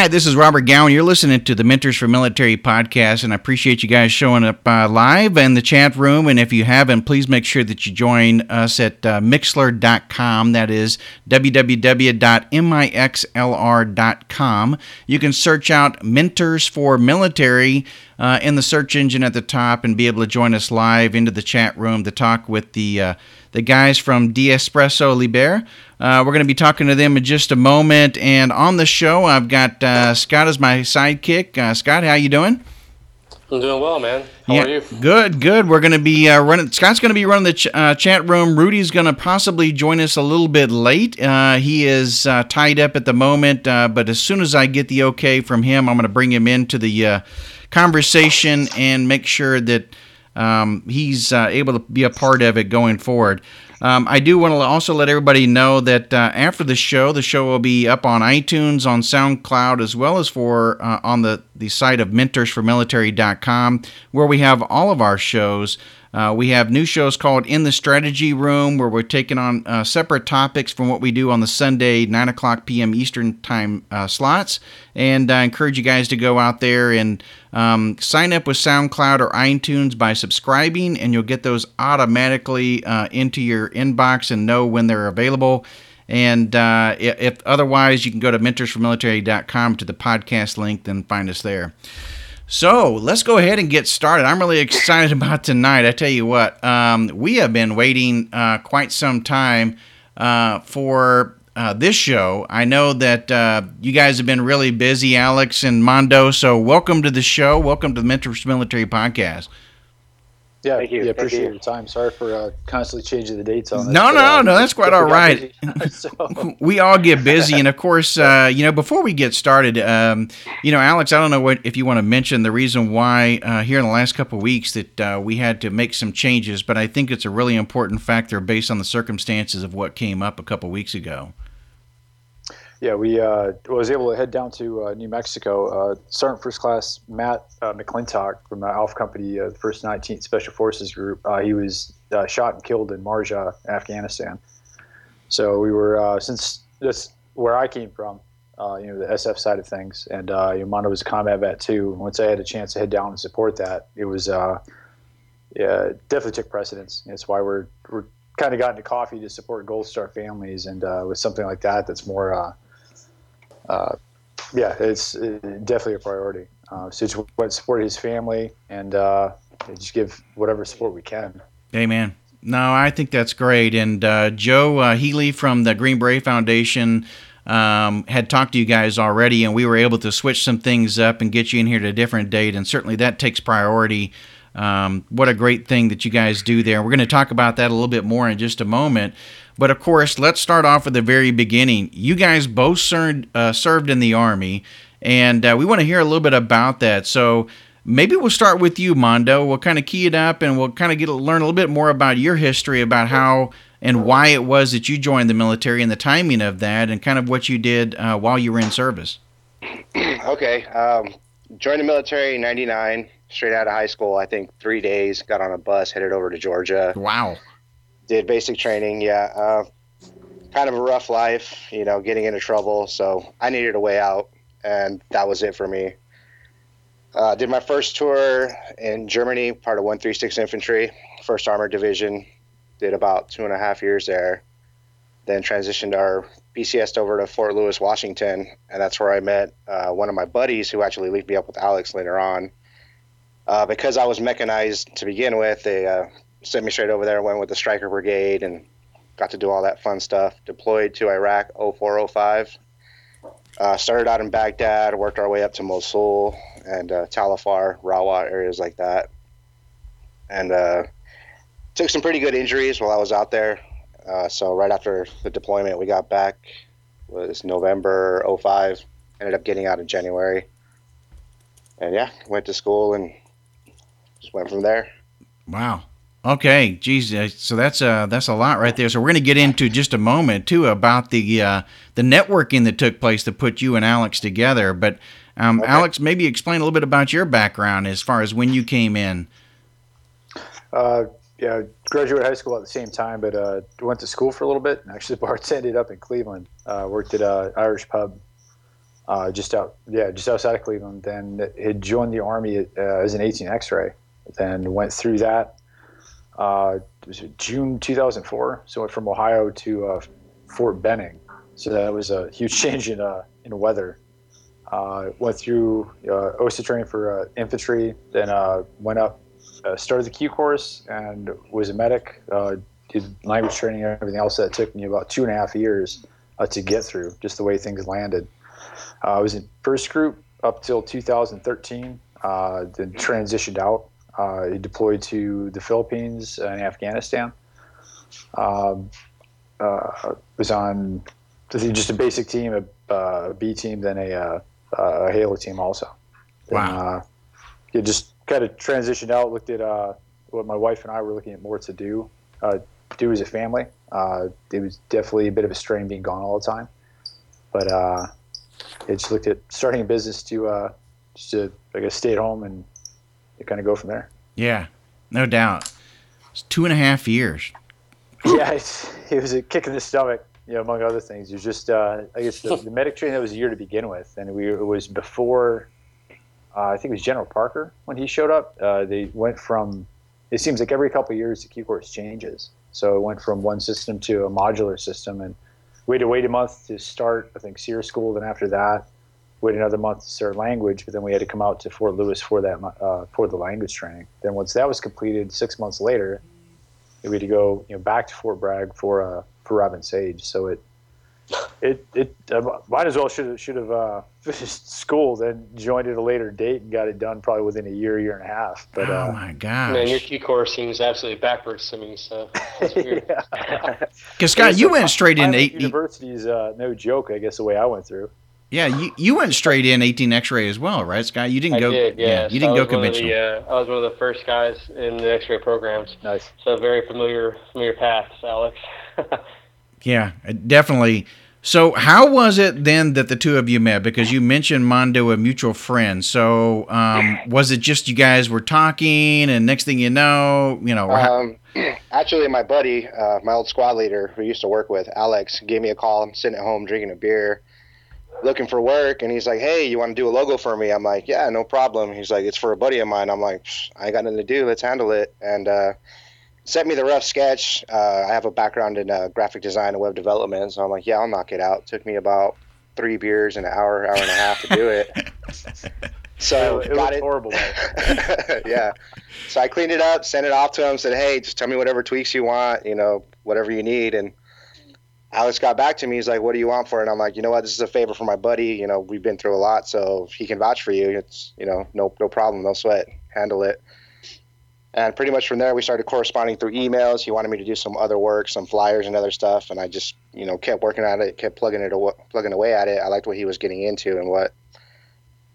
Hi, this is Robert Gowan. You're listening to the Mentors for Military podcast, and I appreciate you guys showing up uh, live in the chat room. And if you haven't, please make sure that you join us at uh, Mixlr.com. That is www.mixlr.com. You can search out Mentors for Military uh, in the search engine at the top and be able to join us live into the chat room to talk with the uh, the guys from De Espresso Liber. Uh, we're going to be talking to them in just a moment. And on the show, I've got uh, Scott as my sidekick. Uh, Scott, how you doing? I'm doing well, man. How yeah, are you? Good, good. We're going to be uh, running. Scott's going to be running the ch- uh, chat room. Rudy's going to possibly join us a little bit late. Uh, he is uh, tied up at the moment, uh, but as soon as I get the okay from him, I'm going to bring him into the uh, conversation and make sure that um, he's uh, able to be a part of it going forward. Um, I do want to also let everybody know that uh, after the show, the show will be up on iTunes, on SoundCloud, as well as for uh, on the, the site of mentorsformilitary.com, where we have all of our shows. Uh, we have new shows called In the Strategy Room, where we're taking on uh, separate topics from what we do on the Sunday, 9 o'clock p.m. Eastern Time uh, slots. And I encourage you guys to go out there and um, sign up with SoundCloud or iTunes by subscribing, and you'll get those automatically uh, into your inbox and know when they're available. And uh, if otherwise, you can go to mentorsformilitary.com to the podcast link and find us there. So let's go ahead and get started. I'm really excited about tonight. I tell you what, um, we have been waiting uh, quite some time uh, for uh, this show. I know that uh, you guys have been really busy, Alex and Mondo. So welcome to the show. Welcome to the Mentors Military Podcast. Yeah, Thank you. Yeah, appreciate you. your time. Sorry for uh, constantly changing the dates on this. No, but, no, uh, no, that's quite all right. so. we all get busy, and of course, uh, you know, before we get started, um, you know, Alex, I don't know what if you want to mention the reason why uh, here in the last couple of weeks that uh, we had to make some changes, but I think it's a really important factor based on the circumstances of what came up a couple of weeks ago. Yeah, we uh, was able to head down to uh, New Mexico. Uh, Sergeant First Class Matt uh, McClintock from the Alpha Company, uh, the First 19th Special Forces Group, uh, he was shot and killed in Marja, Afghanistan. So we were since that's where I came from, you know, the SF side of things, and uh, Mondo was a combat vet too. Once I had a chance to head down and support that, it was yeah definitely took precedence. That's why we're we're kind of got into coffee to support Gold Star families, and with something like that, that's more uh, yeah, it's definitely a priority. Uh, so just support his family and uh, just give whatever support we can. Amen. No, I think that's great. And uh, Joe uh, Healy from the Green Beret Foundation um, had talked to you guys already, and we were able to switch some things up and get you in here to a different date. And certainly that takes priority. Um, what a great thing that you guys do there. We're going to talk about that a little bit more in just a moment. But of course, let's start off at the very beginning. You guys both served, uh, served in the Army, and uh, we want to hear a little bit about that. So maybe we'll start with you, Mondo. We'll kind of key it up and we'll kind of get to learn a little bit more about your history, about how and why it was that you joined the military and the timing of that, and kind of what you did uh, while you were in service. okay. Um, joined the military in 99, straight out of high school. I think three days, got on a bus, headed over to Georgia. Wow did basic training. Yeah, uh, kind of a rough life, you know, getting into trouble. So I needed a way out, and that was it for me. Uh, did my first tour in Germany, part of 136 Infantry, First Armored Division. Did about two and a half years there. Then transitioned our PCS over to Fort Lewis, Washington, and that's where I met uh, one of my buddies who actually linked me up with Alex later on. Uh, because I was mechanized to begin with, they uh, sent me straight over there. Went with the Stryker Brigade and got to do all that fun stuff. Deployed to Iraq 0405. Uh, started out in Baghdad, worked our way up to Mosul and uh, Tal-Afar, Rawat, areas like that. And uh, took some pretty good injuries while I was out there. Uh, so right after the deployment, we got back was November 05. Ended up getting out in January. And yeah, went to school and just went from there. Wow. Okay, geez, uh, so that's uh that's a lot right there. So we're going to get into just a moment too about the uh, the networking that took place to put you and Alex together. But um, okay. Alex, maybe explain a little bit about your background as far as when you came in. Uh, yeah, graduated high school at the same time, but uh, went to school for a little bit. Actually, bartended up in Cleveland. Uh, worked at a Irish pub uh, just out, yeah, just outside of Cleveland. Then had joined the army uh, as an 18 X-ray. Then went through that. Uh, was June 2004. So went from Ohio to uh, Fort Benning. So that was a huge change in uh, in weather. Uh, went through uh, OSUT training for infantry. Then went up, started the Q course, and was a medic. did language training and everything else. That took me about two and a half years to get through, just the way things landed. Uh, I was in first group up till 2013, uh, then transitioned out. Uh, deployed to the Philippines and Afghanistan. Um, uh, was on just a basic team, a, uh, a B team, then a, uh, a Halo team also. Wow. And, just kind of transitioned out, looked at what my wife and I were looking at more to do, do as a family. it was definitely a bit of a strain being gone all the time. But I just looked at starting a business to uh, just to I guess stay at home and kind of go from there. Yeah, no doubt. It's two and a half years. yeah, it was a kick in the stomach, you know, among other things. It was just uh, I guess the, the, medic training that was a year to begin with, and we it was before uh, I think it was General Parker when he showed up. Uh, they went from it seems like every couple of years the Q course changes, so it went from one system to a modular system and we had to wait a month to start, I think, SERE school. Then after that, wait another month to start language. But then we had to come out to Fort Lewis for that uh, for the language training. Then once that was completed, six months later, we had to go you know back to Fort Bragg for uh, for Robin Sage. So it it it uh, might as well should have should have uh, finished school, then joined at a later date and got it done probably within a year, year and a half. But oh uh, my god, man, your Q course seems absolutely backwards to me. So because Scott, you went straight into eight. University is uh, no joke. I guess the way I went through. Yeah, you, you went straight in 18 X-ray as well, right, Scott? You didn't I go. Did, yeah. yeah. you didn't go conventional. The, uh, I was one of the first guys in the X-ray programs. Nice. So very familiar familiar paths, Alex. yeah, definitely. So, how was it then that the two of you met? Because you mentioned Mondo, a mutual friend. So, um, was it just you guys were talking, and next thing you know, you know? Um, actually, my buddy, uh, my old squad leader, who used to work with Alex, gave me a call. I'm sitting at home drinking a beer, looking for work, and he's like, "Hey, you want to do a logo for me?" I'm like, "Yeah, no problem." He's like, "It's for a buddy of mine." I'm like, "I ain't got nothing to do. Let's handle it." And uh, sent me the rough sketch. Uh, I have a background in uh, graphic design and web development, so I'm like, yeah, I'll knock it out. It took me about three beers and an hour, hour and a half to do it. so it, got it horrible. yeah. So I cleaned it up, sent it off to him, said, hey, just tell me whatever tweaks you want, you know, whatever you need, and. Alex got back to me. He's like, "What do you want for it?" And I'm like, "You know what? This is a favor for my buddy. You know, we've been through a lot, so he can vouch for you, it's you know, no no problem, no sweat, handle it." And pretty much from there, we started corresponding through emails. He wanted me to do some other work, some flyers and other stuff, and I just, you know, kept working at it, kept plugging it, plugging away at it. I liked what he was getting into and what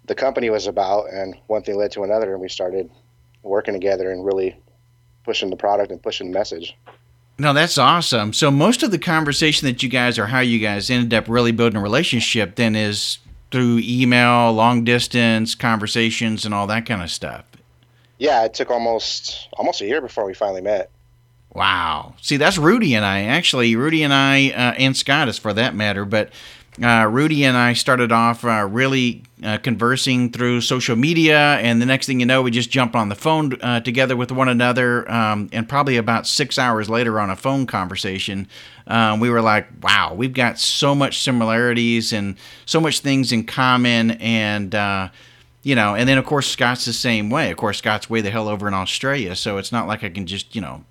the company was about, and one thing led to another, and we started working together and really pushing the product and pushing the message. No, that's awesome. So most of the conversation that you guys or how you guys ended up really building a relationship then is through email, long distance conversations, and all that kind of stuff yeah, it took almost almost a year before we finally met. Wow. See, that's Rudy and I. Actually, Rudy and I, uh, and Scott, is for that matter, but uh, Rudy and I started off uh, really uh, conversing through social media, and the next thing you know, we just jumped on the phone uh, together with one another. Um, and probably about six hours later, on a phone conversation, um, we were like, "Wow, we've got so much similarities and so much things in common." And uh, you know, and then of course Scott's the same way. Of course, Scott's way the hell over in Australia, so it's not like I can just you know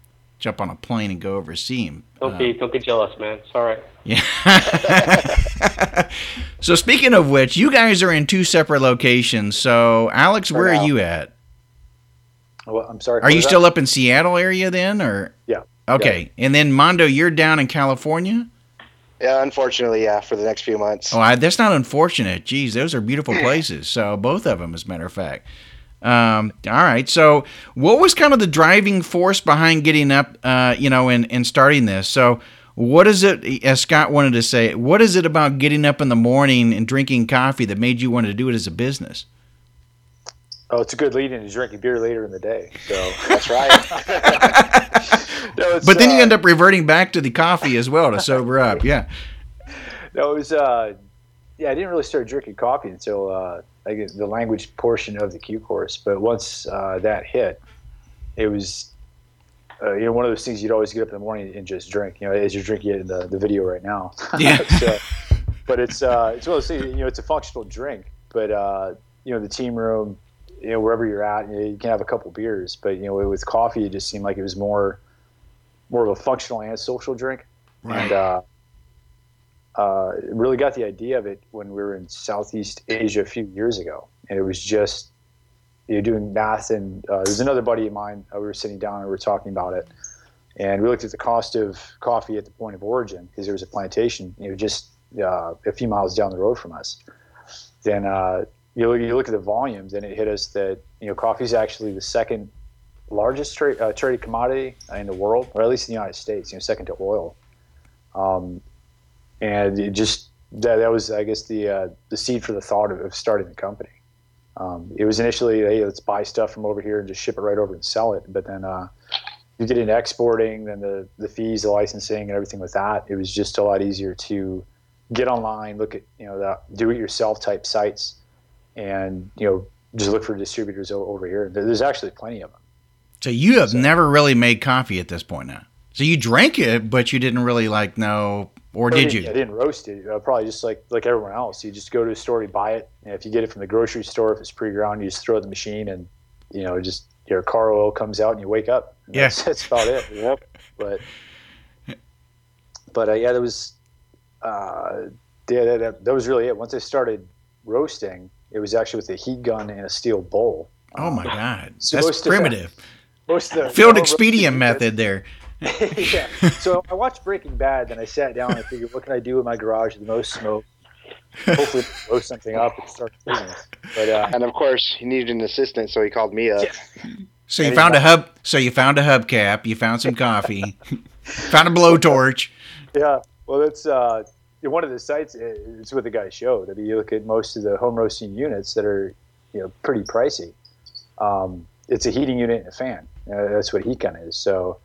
jump on a plane and go over see him. Don't be, uh, don't get jealous, man. It's all right. Yeah. so speaking of which, you guys are in two separate locations. So Alex, where are you at? Well, I'm sorry. Are you still up in Seattle area then, or? Yeah. Okay, yeah. and then Mondo, you're down in California. Yeah, unfortunately, yeah, for the next few months. Oh, I, that's not unfortunate. Geez, those are beautiful places. So both of them, as a matter of fact. Um, all right. So, what was kind of the driving force behind getting up, uh, you know, and, and starting this? So, what is it, as Scott wanted to say, what is it about getting up in the morning and drinking coffee that made you want to do it as a business? Oh, it's a good lead in to drinking beer later in the day. So that's right. no, but then uh, you end up reverting back to the coffee as well to sober up. Yeah. No, it was. Uh, yeah, I didn't really start drinking coffee until uh, like the language portion of the Q course. But once uh, that hit, it was uh, you know one of those things you'd always get up in the morning and just drink. You know, as you're drinking it in the, the video right now. Yeah. so, but it's uh, it's one of those things. You know, it's a functional drink, but uh, you know the team room, you know wherever you're at, you, know, you can have a couple beers. But you know with coffee, it just seemed like it was more more of a functional and social drink. And uh, uh, really got the idea of it when we were in Southeast Asia a few years ago, and it was just you know doing math. And uh, there's another buddy of mine. Uh, we were sitting down and we were talking about it, and we looked at the cost of coffee at the point of origin because there was a plantation, you know, just uh, a few miles down the road from us. Then uh, you look, you look at the volumes, and it hit us that you know coffee is actually the second largest tra- uh, traded commodity in the world, or at least in the United States, you know, second to oil. Um, and it just that, that was, I guess, the uh, the seed for the thought of, of starting the company. Um, it was initially, hey, let's buy stuff from over here and just ship it right over and sell it. But then uh, you get into exporting, then the the fees, the licensing, and everything with that. It was just a lot easier to get online, look at you know the do-it-yourself type sites, and you know just look for distributors over here. There's actually plenty of them. So you have so, never really made coffee at this point now. So you drank it, but you didn't really like know, or did you? I didn't roast it. Uh, probably just like like everyone else. You just go to a store, you buy it, and if you get it from the grocery store, if it's pre-ground, you just throw it in the machine, and you know, just your car oil comes out, and you wake up. Yeah, that's, about it. Yep. But but uh, yeah, that was uh, yeah, that, that was really it. Once I started roasting, it was actually with a heat gun and a steel bowl. Oh my god, so that's primitive. Most of the field expedient method there. yeah. So I watched Breaking Bad, then I sat down and I figured, what can I do in my garage with the most smoke? Hopefully, blow something up and start cleaning. But uh, and of course, he needed an assistant, so he called me up. Yeah. So you and found a hub. So you found a hubcap. You found some coffee. found a blowtorch. Yeah. Well, that's uh, one of the sites. It's what the guy showed. I mean, you look at most of the home roasting units that are, you know, pretty pricey. Um, it's a heating unit and a fan. Uh, that's what heat gun is. So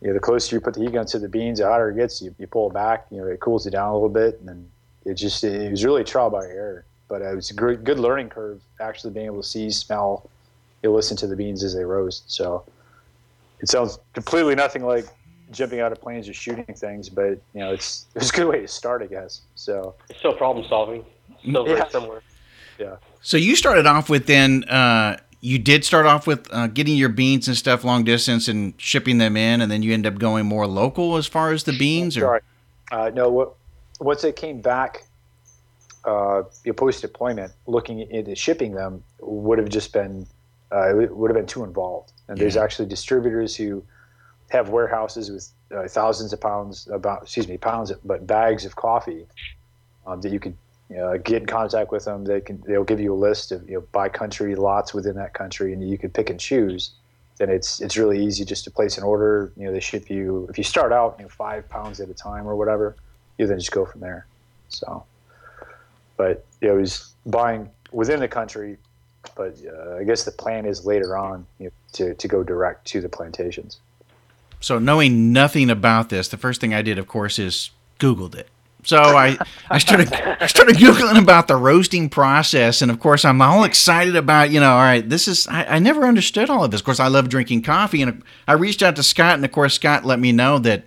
you know, the closer you put the heat gun to the beans, the hotter it gets. You, you pull it back, you know, it cools it down a little bit, and then it just it was really trial by error. But it was a great, good learning curve, actually being able to see, smell, you listen to the beans as they roast. So it sounds completely nothing like jumping out of planes or shooting things, but you know, it's it's a good way to start, I guess. So it's still problem solving, still very yeah. similar. Yeah. So you started off with then. Uh, you did start off with uh, getting your beans and stuff long distance and shipping them in, and then you end up going more local as far as the beans. Or Sorry. Uh, no, what, once it came back, uh, post deployment, looking into shipping them would have just been uh, it would have been too involved. And yeah. there's actually distributors who have warehouses with uh, thousands of pounds about excuse me pounds, but bags of coffee um, that you could you know, get in contact with them. They can they'll give you a list of you know by country lots within that country, and you can pick and choose. Then it's it's really easy just to place an order. You know, they ship you if you start out you know five pounds at a time or whatever. You then just go from there. So, but you know, it was buying within the country. But uh, I guess the plan is later on you know, to to go direct to the plantations. So knowing nothing about this, the first thing I did, of course, is Googled it. So I, I started I started googling about the roasting process, and of course I'm all excited about you know all right this is I, I never understood all of this. Of course I love drinking coffee, and I reached out to Scott, and of course Scott let me know that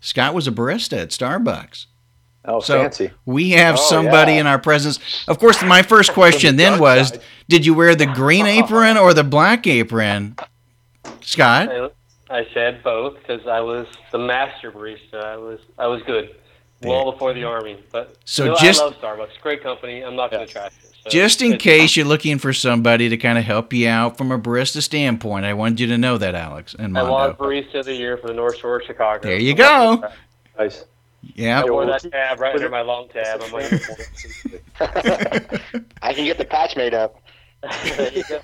Scott was a barista at Starbucks. Oh, so fancy! We have oh, somebody yeah. in our presence. Of course, my first question then was, side. did you wear the green apron or the black apron, Scott? I, I said both because I was the master barista. I was I was good well before the army. But so you just I love Starbucks, great company. I'm not going to trash it. So just in case you're looking for somebody to kind of help you out from a barista standpoint, I wanted you to know that, Alex. And I won barista of the year for the North Shore of Chicago. There you go. Nice. Yeah. I wore that tab right under my long tab on my uniform. I can get the patch made up. there you go.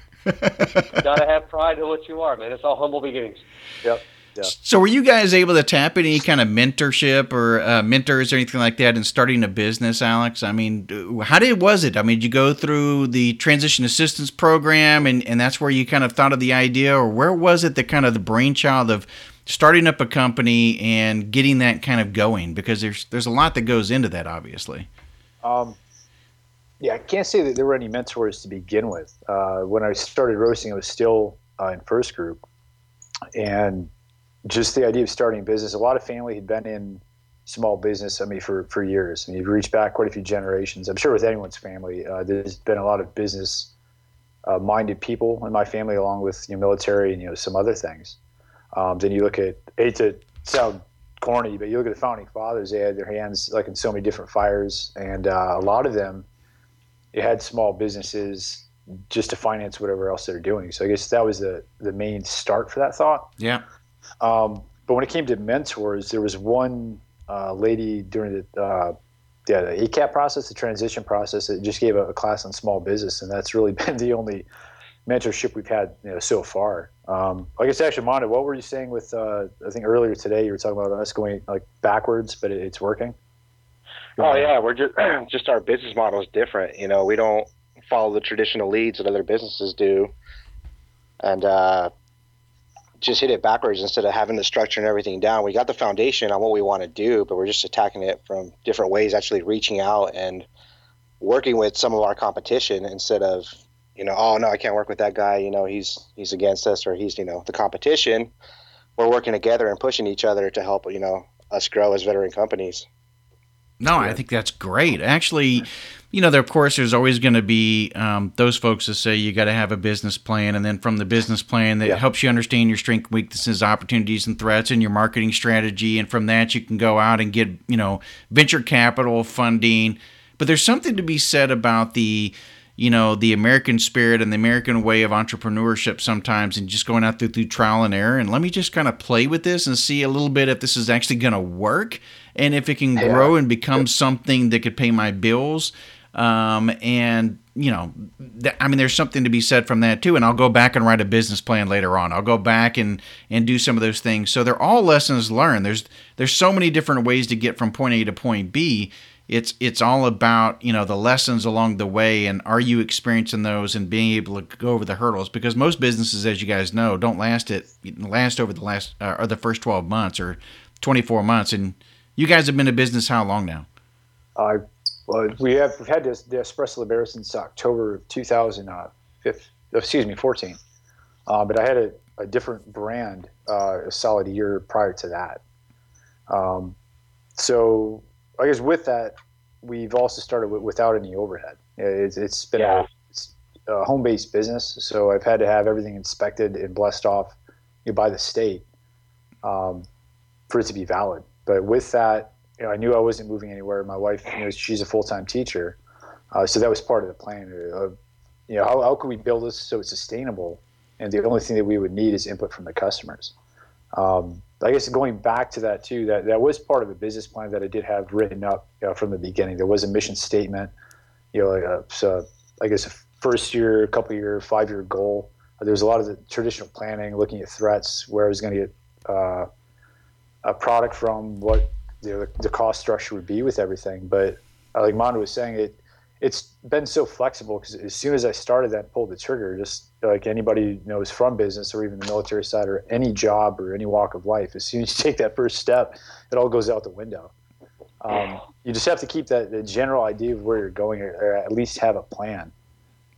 Gotta have pride in what you are, man. It's all humble beginnings. Yep. So, were you guys able to tap any kind of mentorship or uh, mentors or anything like that in starting a business, Alex? I mean, how did was it? I mean, did you go through the transition assistance program, and and that's where you kind of thought of the idea, or where was it the kind of the brainchild of starting up a company and getting that kind of going? Because there's there's a lot that goes into that, obviously. Um, Yeah, I can't say that there were any mentors to begin with. Uh, when I started roasting, I was still uh, in first group, and just the idea of starting a business. A lot of family had been in small business. I mean, for for years. I mean, you've reached back quite a few generations. I'm sure with anyone's family, uh, there's been a lot of business uh, minded people in my family, along with you know, military and you know some other things. Um, then you look at hate to sound corny, but you look at the founding fathers; they had their hands like in so many different fires, and uh, a lot of them they had small businesses just to finance whatever else they're doing. So I guess that was the the main start for that thought. Yeah. Um, but when it came to mentors, there was one uh, lady during the uh, yeah, the ACAP process, the transition process, that just gave a, a, class on small business, and that's really been the only mentorship we've had you know, so far. Um, I guess actually, Mondo, what were you saying with? Uh, I think earlier today you were talking about us going like backwards, but it, it's working. Oh yeah, we're just just our business model is different. You know, we don't follow the traditional leads that other businesses do, and uh, just hit it backwards instead of having the structure and everything down. We got the foundation on what we want to do, but we're just attacking it from different ways, actually reaching out and working with some of our competition instead of, you know, oh no, I can't work with that guy, you know, he's he's against us or he's, you know, the competition. We're working together and pushing each other to help, you know, us grow as veteran companies. No, I think that's great. Actually, you know, there, of course, there's always going to be um, those folks that say you got to have a business plan, and then from the business plan that yeah. helps you understand your strengths, weaknesses, opportunities, and threats, and your marketing strategy, and from that you can go out and get you know venture capital funding. But there's something to be said about the you know the American spirit and the American way of entrepreneurship sometimes, and just going out through, through trial and error. And let me just kind of play with this and see a little bit if this is actually going to work, and if it can yeah. grow and become something that could pay my bills. Um, and you know, th- I mean, there's something to be said from that too. And I'll go back and write a business plan later on. I'll go back and and do some of those things. So they're all lessons learned. There's there's so many different ways to get from point A to point B it's it's all about you know the lessons along the way and are you experiencing those and being able to go over the hurdles because most businesses as you guys know don't last it last over the last uh, or the first 12 months or 24 months and you guys have been in business how long now uh, well, we have we've had this the Espresso Liber since october of 2005 excuse me 14 uh, but i had a, a different brand uh, a solid year prior to that um, so I guess with that, we've also started with, without any overhead. It's, it's been yeah. a, it's a home-based business, so I've had to have everything inspected and blessed off you know, by the state um, for it to be valid. But with that, you know, I knew I wasn't moving anywhere. My wife, you know, she's a full-time teacher, uh, so that was part of the plan. Of, you know, how, how can we build this so it's sustainable? And the only thing that we would need is input from the customers. Um, I guess going back to that too, that, that was part of the business plan that I did have written up you know, from the beginning. There was a mission statement, you know, uh, so I guess a first year, a couple year, five year goal. Uh, there was a lot of the traditional planning, looking at threats, where I was going to get uh, a product from, what the, the cost structure would be with everything. But uh, like Mondo was saying, it it's been so flexible because as soon as I started that, pulled the trigger, just like anybody knows from business or even the military side or any job or any walk of life, as soon as you take that first step, it all goes out the window. Um, you just have to keep that the general idea of where you're going, or, at least have a plan.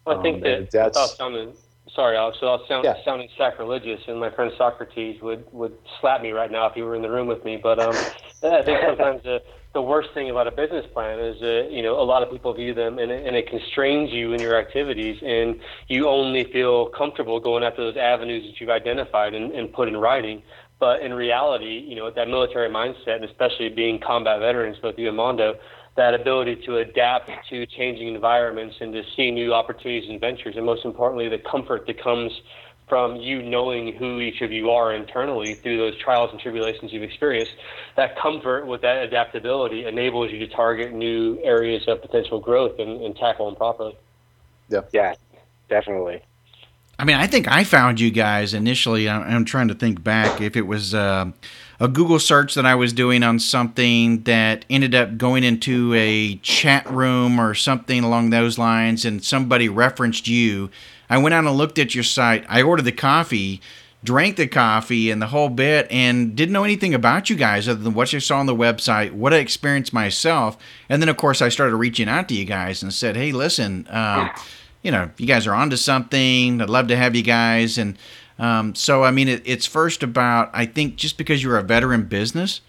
I think um, that that's sounding, sorry, Alex, without sound, yeah. sounding sacrilegious, and my friend Socrates would would slap me right now if he were in the room with me. But um, I think sometimes the the worst thing about a business plan is that you know a lot of people view them and it, and it constrains you in your activities and you only feel comfortable going after those avenues that you've identified and, and put in writing but in reality you know that military mindset and especially being combat veterans both you and mondo that ability to adapt to changing environments and to see new opportunities and ventures and most importantly the comfort that comes from you knowing who each of you are internally through those trials and tribulations you've experienced, that comfort with that adaptability enables you to target new areas of potential growth and, and tackle them properly. Yeah. Yeah, definitely. I mean, I think I found you guys initially. I'm trying to think back if it was uh, a Google search that I was doing on something that ended up going into a chat room or something along those lines, and somebody referenced you I went out and looked at your site. I ordered the coffee drank the coffee and the whole bit and didn't know anything about you guys other than what you saw on the website, what I experienced myself. And then, of course, I started reaching out to you guys and said, hey, listen, um, you know, you guys are onto something. I'd love to have you guys. And um, so, I mean, it, it's first about, I think, just because you're a veteran business,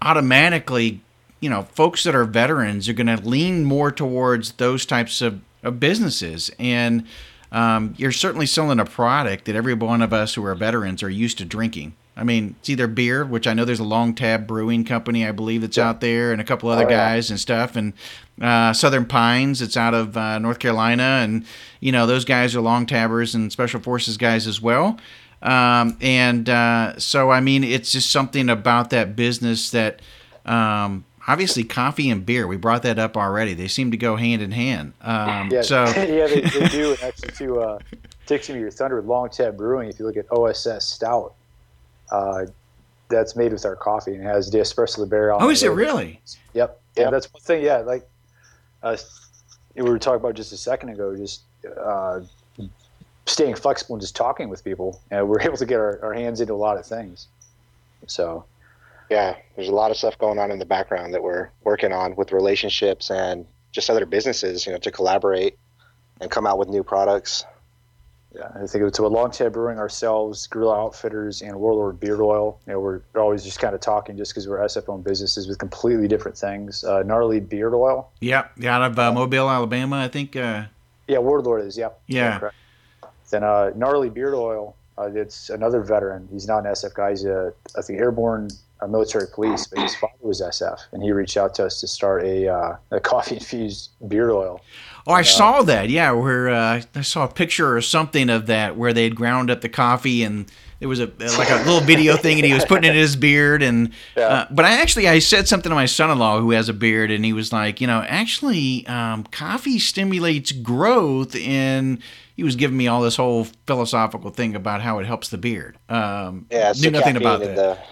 automatically, you know, folks that are veterans are going to lean more towards those types of, of businesses. And, um, you're certainly selling a product that every one of us who are veterans are used to drinking. I mean, it's either beer, which I know there's a Long Tab Brewing Company, I believe, that's yeah. out there, and a couple other oh, guys yeah. and stuff, and uh, Southern Pines, it's out of uh, North Carolina, and you know those guys are long tabbers and special forces guys as well. Um, and uh, so, I mean, it's just something about that business that um, obviously coffee and beer. We brought that up already. They seem to go hand in hand. Um, yeah, so yeah, they, they do. actually, to uh, take some of your thunder with Long Tab Brewing, if you look at OSS Stout, uh, that's made with our coffee and has the Espresso Liber. Oh, is it really? Yep. Yeah, yep. that's one thing. Yeah, like uh, we were talking about just a second ago, just uh, staying flexible and just talking with people, and we're able to get our, our hands into a lot of things. So yeah, there's a lot of stuff going on in the background that we're working on with relationships and just other businesses, you know, to collaborate and come out with new products. Yeah, I think it's a Long Tab Brewing ourselves, Guerrilla Outfitters, and Warlord Beard Oil. You know, we're always just kind of talking just because we're SF-owned businesses with completely different things. Uh, gnarly Beard Oil. Yeah, out of uh, Mobile, Alabama, I think. Uh... Yeah, Warlord is. Yeah. Yeah. yeah then uh, Gnarly Beard Oil. Uh, it's another veteran. He's not an SF guy. He's a, I think, airborne uh, military police, but his father was SF, and he reached out to us to start a, uh, a coffee infused beard oil. Oh, I uh, saw that. Yeah, where uh, I saw a picture or something of that where they had ground up the coffee and it was a like a little video thing, and he was putting it in his beard. And yeah. uh, but I actually I said something to my son-in-law who has a beard, and he was like, you know, actually, um, coffee stimulates growth, and he was giving me all this whole philosophical thing about how it helps the beard. Um, yeah, knew nothing about that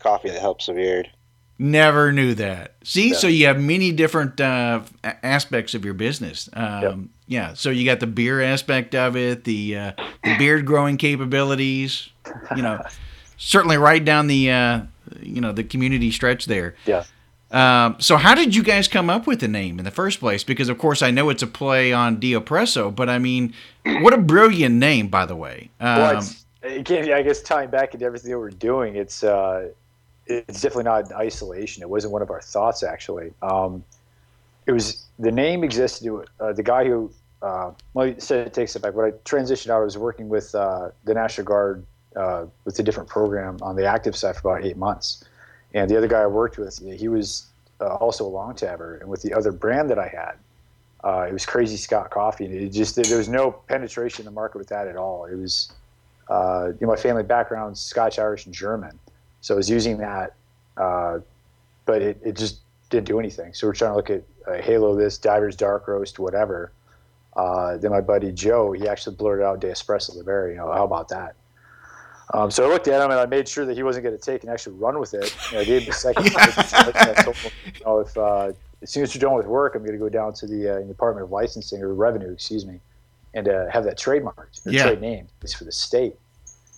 coffee that helps the beard. Never knew that. See, yeah. so you have many different uh, aspects of your business. Um, yep. Yeah, so you got the beer aspect of it, the, uh, the beard growing capabilities. You know, certainly right down the uh, you know the community stretch there. Yeah. Um, so how did you guys come up with the name in the first place? Because of course I know it's a play on De Oppresso, but I mean, what a brilliant name, by the way. Um, well, again, I guess tying back into everything that we're doing, it's uh, it's definitely not isolation. It wasn't one of our thoughts actually. Um, it was the name existed. Uh, the guy who uh, well, it takes it back. When I transitioned out, I was working with uh, the National Guard uh, with a different program on the active side for about eight months. And the other guy I worked with, he was uh, also a long tabber, and with the other brand that I had, uh, it was Crazy Scott Coffee. And it just there was no penetration in the market with that at all. It was you know my family background Scotch, Irish, and German. So I was using that, uh, but it, it just didn't do anything. So we're trying to look at uh, Halo this, Divers Dark Roast, whatever. Uh, then my buddy Joe, he actually blurted out De Espresso Liber. You know, how about that? Um, so I looked at him and I made sure that he wasn't going to take and actually run with it. You know, I gave him a second. I told him, you know, if uh, as soon as you're done with work, I'm going to go down to the uh, Department of Licensing or Revenue, excuse me, and uh, have that trademarked, or yeah. trade name. It's for the state.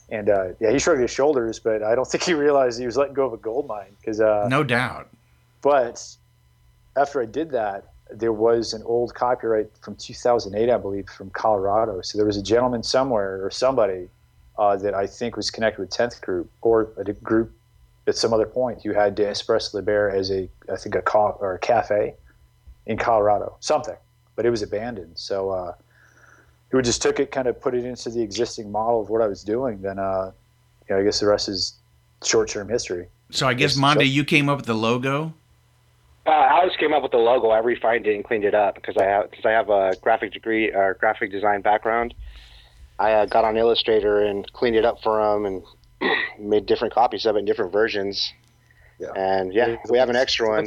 And uh, yeah, he shrugged his shoulders, but I don't think he realized he was letting go of a gold mine. Because uh, no doubt. But after I did that, there was an old copyright from 2008, I believe, from Colorado. So there was a gentleman somewhere or somebody uh, that I think was connected with 10th Group or a group at some other point who had Espresso Libera as a, I think, a co- or a cafe in Colorado, something. But it was abandoned. So uh, we just took it, kind of put it into the existing model of what I was doing, then uh, you know, I guess the rest is short-term history. So I guess Monday, you came up with the logo. Uh, I just came up with the logo. I refined it and cleaned it up because I have because I have a graphic degree or graphic design background. I uh, got on Illustrator and cleaned it up for them and made different copies of it in different versions. Yeah. And yeah, we have an extra one.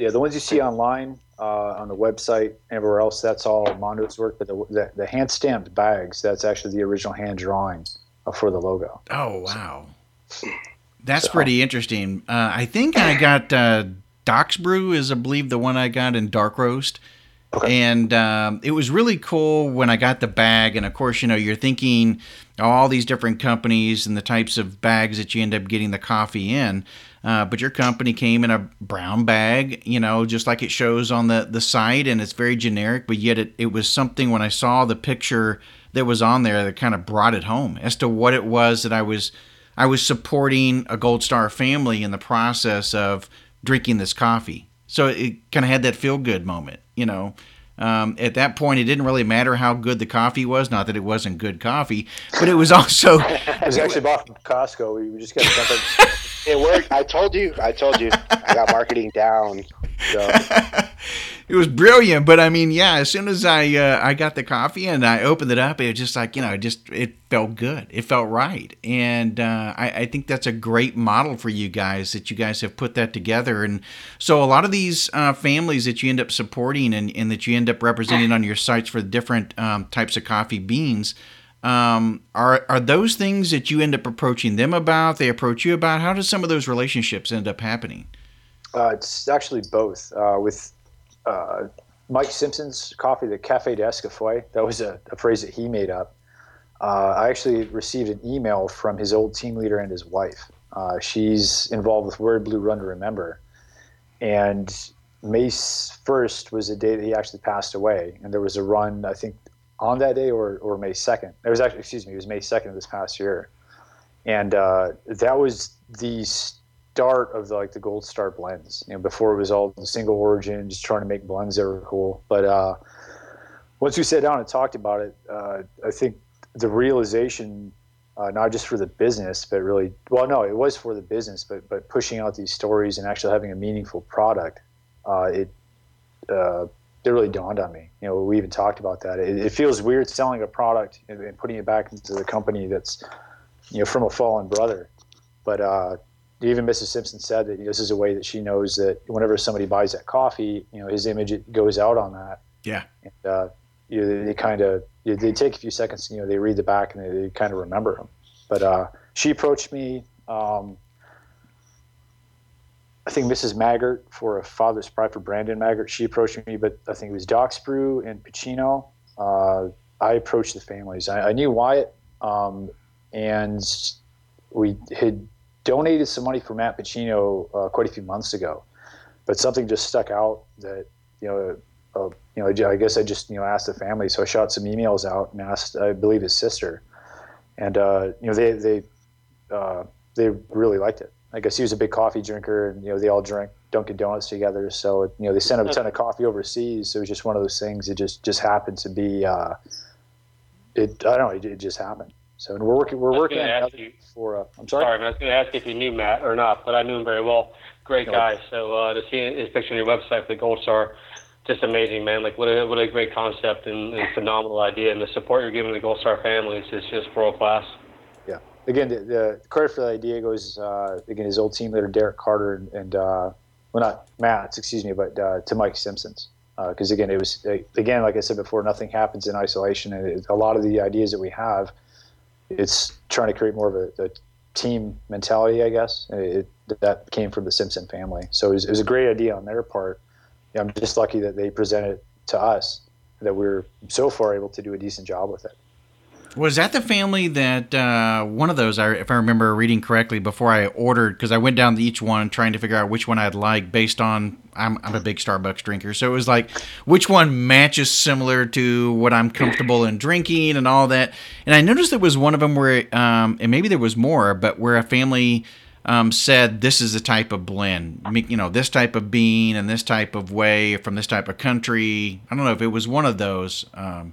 Yeah, the ones you see online uh, on the website, everywhere else, that's all Mondo's work. But the, the, the hand stamped bags, that's actually the original hand drawing for the logo. Oh wow, that's so. pretty interesting. Uh, I think I got uh, Doc's Brew is I believe the one I got in dark roast, Okay. And um, it was really cool when I got the bag. And of course, you know, you're thinking all these different companies and the types of bags that you end up getting the coffee in. Uh, but your company came in a brown bag, you know, just like it shows on the, the site, and it's very generic. But yet, it, it was something when I saw the picture that was on there that kind of brought it home as to what it was that I was I was supporting a Gold Star family in the process of drinking this coffee. So it kind of had that feel good moment, you know. Um, at that point, it didn't really matter how good the coffee was. Not that it wasn't good coffee, but it was also. it was actually bought from Costco. We just got something. it worked. I told you. I told you. I got marketing down. So. it was brilliant. But I mean, yeah. As soon as I uh, I got the coffee and I opened it up, it was just like you know, it just it felt good. It felt right, and uh, I, I think that's a great model for you guys that you guys have put that together. And so a lot of these uh, families that you end up supporting and, and that you end up representing on your sites for different um, types of coffee beans. Um, are are those things that you end up approaching them about? They approach you about? How does some of those relationships end up happening? Uh, it's actually both. Uh, with uh, Mike Simpson's coffee, the Cafe d'Escafouet, that was a, a, phrase that he made up. Uh, I actually received an email from his old team leader and his wife. Uh, she's involved with Wear Blue Run to Remember, and May 1st was the day that he actually passed away. And there was a run, I think, on that day or, or May 2nd. It was actually, excuse me, it was May 2nd of this past year. And uh, that was the start of the, like the Gold Star blends. You know, before it was all single origin, just trying to make blends that were cool. But uh, once we sat down and talked about it, uh, I think the realization, uh, not just for the business, but really, well, no, it was for the business, but but pushing out these stories and actually having a meaningful product, uh, it uh, it really dawned on me. You know, we even talked about that. It, it feels weird selling a product and, and, putting it back into the company that's, you know, from a fallen brother. But uh, even Mrs. Simpson said that you know, this is a way that she knows that whenever somebody buys that coffee, you know, his image goes out on that. Yeah. And, uh, you know, they, they kind of they take a few seconds. You know, they read the back and they, they kind of remember him. But uh, she approached me. Um, I think Mrs. Maggart for a father's pride for Brandon Maggart. She approached me, but I think it was Doc's Brew and Pacino. Uh, I approached the families. I, I knew Wyatt, um, and we had donated some money for Matt Pacino uh, quite a few months ago, but something just stuck out that you know. Uh, you know, I guess I just you know asked the family, so I shot some emails out and asked, I believe his sister, and uh, you know they they uh, they really liked it. I guess he was a big coffee drinker, and you know they all drank Dunkin' Donuts together. So you know they sent a ton of coffee overseas. So it was just one of those things. It just just happened to be. Uh, it I don't know. It, it just happened. So and we're working. We're working you, for. Uh, I'm sorry. Sorry, I was going to ask if you knew Matt or not, but I knew him very well. Great no. guy. So uh, to see his picture on your website for the Gold Star, just amazing, man. Like what a what a great concept and, and phenomenal idea, and the support you're giving the Gold Star families is just world class Yeah. again, the, the, credit for the idea goes uh, again his old team leader Derek Carter and, and uh, well not Matt, excuse me, but uh, to Mike Simpsons because uh, again it was again like I said before, nothing happens in isolation, and it, a lot of the ideas that we have, it's trying to create more of a, a team mentality, I guess. It, that came from the Simpson family, so it was, it was a great idea on their part. I'm just lucky that they presented to us that we we're so far able to do a decent job with it. Was that the family that uh, one of those, I, if I remember reading correctly, before I ordered, because I went down to each one trying to figure out which one I'd like based on, I'm, I'm a big Starbucks drinker. So it was like, which one matches similar to what I'm comfortable in drinking and all that. And I noticed there was one of them where, um, and maybe there was more, but where a family um, said this is the type of blend, you know, this type of bean and this type of way from this type of country. I don't know if it was one of those. Um,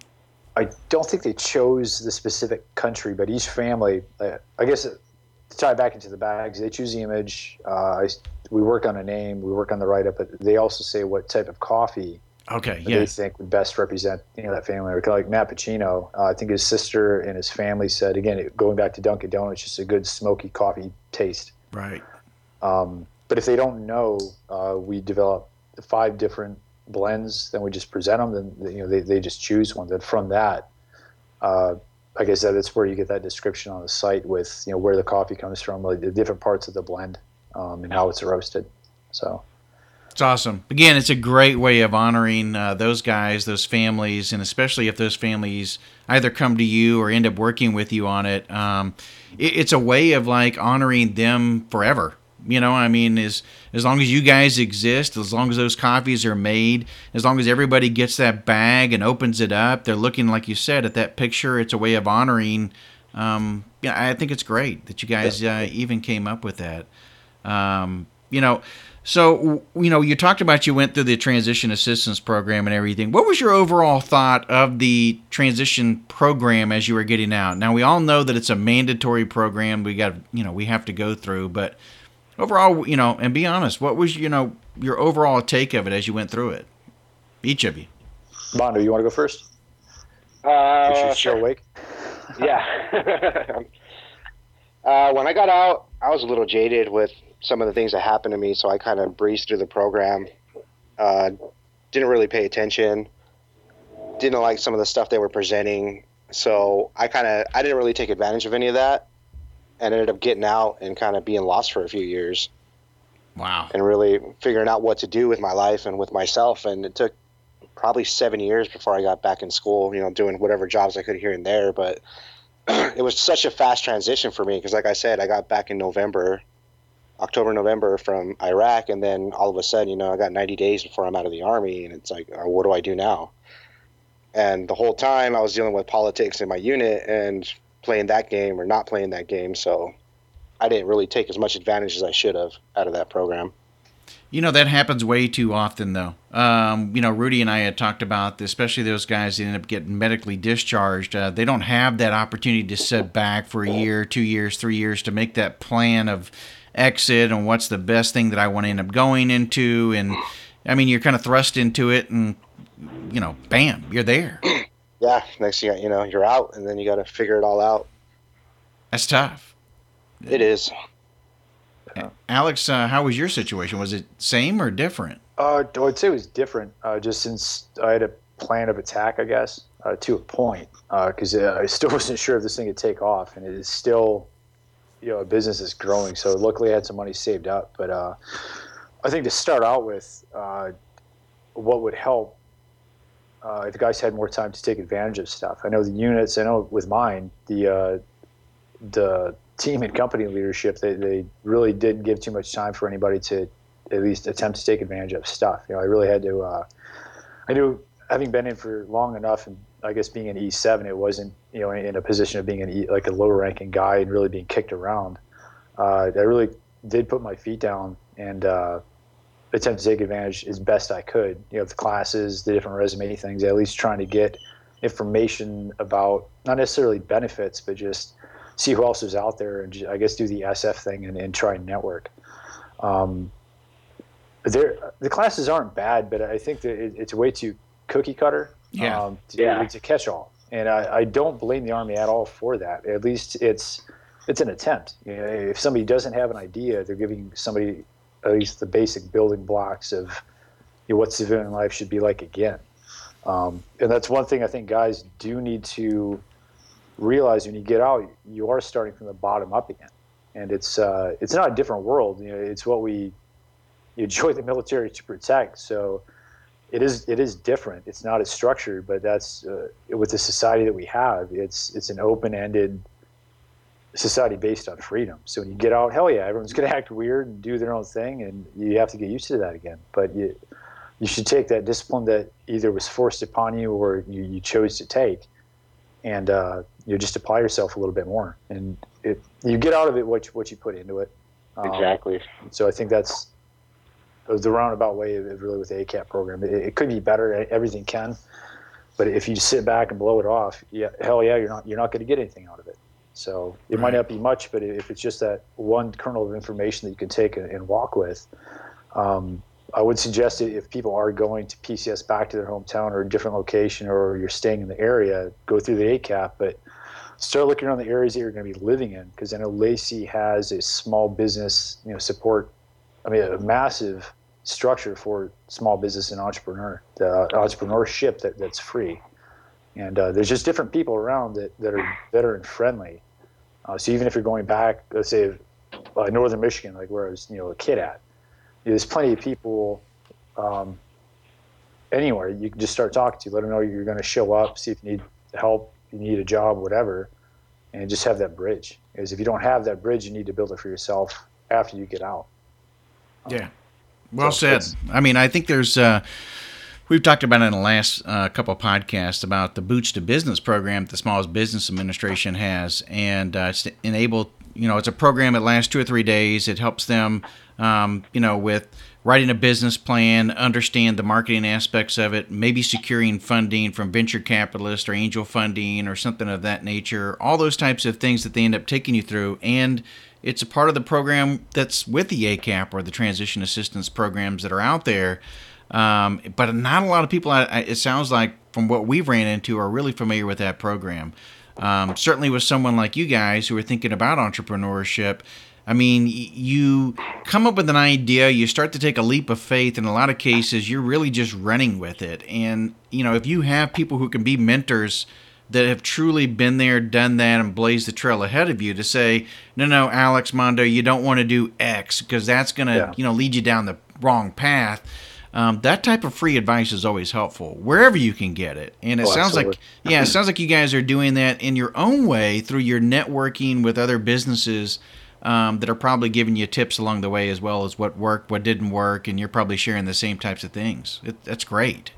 I don't think they chose the specific country, but each family, uh, I guess, to tie back into the bags, they choose the image. Uh, I, we work on a name, we work on the write up, but they also say what type of coffee. Okay. Yeah. They think would best represent you know that family. Like Matt Pacino, uh, I think his sister and his family said again, going back to Dunkin' Donuts, just a good smoky coffee taste. Right. Um, but if they don't know, uh, we develop five different blends, then we just present them. Then you know they, they just choose one. Then from that, uh, like I said, that's where you get that description on the site with you know where the coffee comes from, like the different parts of the blend, um, and how it's roasted. So. It's awesome. Again, it's a great way of honoring uh, those guys, those families, and especially if those families either come to you or end up working with you on it. Um, it it's a way of like honoring them forever. You know, I mean, as as long as you guys exist, as long as those coffees are made, as long as everybody gets that bag and opens it up, they're looking like you said at that picture. It's a way of honoring. Um, yeah, I think it's great that you guys uh, even came up with that. Um, you know, so, you know, you talked about you went through the transition assistance program and everything. What was your overall thought of the transition program as you were getting out? Now, we all know that it's a mandatory program. We got, you know, we have to go through, but overall, you know, and be honest, what was, you know, your overall take of it as you went through it? Each of you. Mondo, you want to go first? Uh, you should show awake. yeah. uh, when I got out, I was a little jaded with some of the things that happened to me, so I kind of breezed through the program. Uh, didn't really pay attention. Didn't like some of the stuff they were presenting, so I kind of I didn't really take advantage of any of that, and ended up getting out and kind of being lost for a few years. Wow! And really figuring out what to do with my life and with myself, and it took probably seven years before I got back in school. You know, doing whatever jobs I could here and there, but it was such a fast transition for me because, like I said, I got back in November October, November from Iraq, and then all of a sudden, you know, I got 90 days before I'm out of the army, and it's like, oh, what do I do now? And the whole time I was dealing with politics in my unit and playing that game or not playing that game, so I didn't really take as much advantage as I should have out of that program. You know that happens way too often, though. Um, you know, Rudy and I had talked about, especially those guys that end up getting medically discharged. Uh, they don't have that opportunity to sit back for a year, two years, three years to make that plan of exit and what's the best thing that I want to end up going into. And I mean, you're kind of thrust into it, and you know, bam, you're there. Yeah, next thing you know, you're out, and then you got to figure it all out. That's tough. It is. Alex, uh, how was your situation? Was it same or different? Uh, I'd say it was different. Uh, just since I had a plan of attack, I guess, uh, to a point, because uh, I still wasn't sure if this thing would take off, and it is still you know a business is growing. So luckily, I had some money saved up. But uh, I think to start out with, uh, what would help uh, the guys had more time to take advantage of stuff. I know the units. I know with mine, the uh, the team and company leadership, they, they really didn't give too much time for anybody to at least attempt to take advantage of stuff. You know, I really had to. Uh, I knew having been in for long enough and I guess being an E7, it wasn't you know in a position of being an e, like a lower ranking guy and really being kicked around. Uh, I really did put my feet down and uh, attempt to take advantage as best I could. You know, the classes, the different resume things, at least trying to get information about not necessarily benefits, but just see who else is out there and just, I guess do the SF thing and, and try and network. Um, there, the classes aren't bad, but I think that it, it's way too cookie cutter yeah. Um, to, yeah. to catch all. And I, I, don't blame the Army at all for that. At least it's it's an attempt. You know, if somebody doesn't have an idea, they're giving somebody at least the basic building blocks of you know, what civilian life should be like again. Um, and that's one thing I think guys do need to realize when you get out, you are starting from the bottom up again. And it's uh, it's not a different world. You know, it's what we you join the military to protect. So it is it is different. It's not as structured, but that's uh, with the society that we have. It's it's an open ended society based on freedom. So when you get out, hell yeah, everyone's going to act weird and do their own thing, and you have to get used to that again. But you you should take that discipline that either was forced upon you or you, you chose to take, and uh, you just apply yourself a little bit more, and it you get out of it what you, what you put into it. Um, exactly. So I think that's the roundabout way of really with the ACAP program. It, it, could be better. Everything can, but if you just sit back and blow it off, yeah, hell yeah, you're not you're not going to get anything out of it. So it right. might not be much, but if it's just that one kernel of information that you can take and, and walk with, um, I would suggest if people are going to PCS back to their hometown or a different location, or you're staying in the area, go through the ACAP, but start looking around the areas that you're going to be living in because I know Lacey has a small business, you know, support. I mean, a massive structure for small business and entrepreneur, the entrepreneurship that, that's free. And uh, there's just different people around that, that are veteran friendly. Uh, so even if you're going back, let's say uh, northern Michigan, like where I was, you know, a kid at, there's plenty of people um, anywhere. You can just start talking to. Let them know you're going to show up. See if you need help, you need a job, whatever, and just have that bridge. Because if you don't have that bridge, you need to build it for yourself after you get out. Yeah. Well so said. I mean, I think there's. Uh, we've talked about in the last uh, couple of podcasts about the Boots to Business program that the Small Business Administration has, and uh, it's enabled. You know, it's a program that lasts two or three days. It helps them, um, you know, with writing a business plan, understand the marketing aspects of it, maybe securing funding from venture capitalists or angel funding or something of that nature. All those types of things that they end up taking you through, and it's a part of the program that's with the ACAP or the transition assistance programs that are out there. Um, but not a lot of people, it sounds like, from what we've ran into, are really familiar with that program. Um, certainly, with someone like you guys who are thinking about entrepreneurship, I mean, you come up with an idea, you start to take a leap of faith. In a lot of cases, you're really just running with it. And, you know, if you have people who can be mentors that have truly been there, done that, and blazed the trail ahead of you to say, no, no, Alex Mondo, you don't want to do X because that's going to, yeah. you know, lead you down the wrong path. Um, that type of free advice is always helpful wherever you can get it. And it oh, sounds absolutely. like, yeah, it sounds like you guys are doing that in your own way through your networking with other businesses um, that are probably giving you tips along the way as well as what worked, what didn't work, and you're probably sharing the same types of things. It, that's great.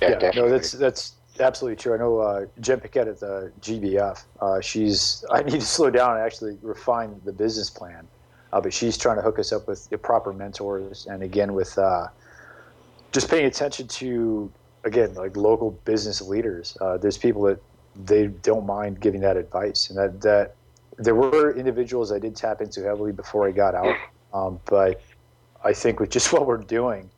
Yeah, yeah no, that's that's absolutely true. I know uh, Jen Piquette at the GBF. Uh, she's I need to slow down and actually refine the business plan, uh, but she's trying to hook us up with the proper mentors and again with uh, just paying attention to again like local business leaders. Uh, there's people that they don't mind giving that advice, and that that there were individuals I did tap into heavily before I got out, um, but I think with just what we're doing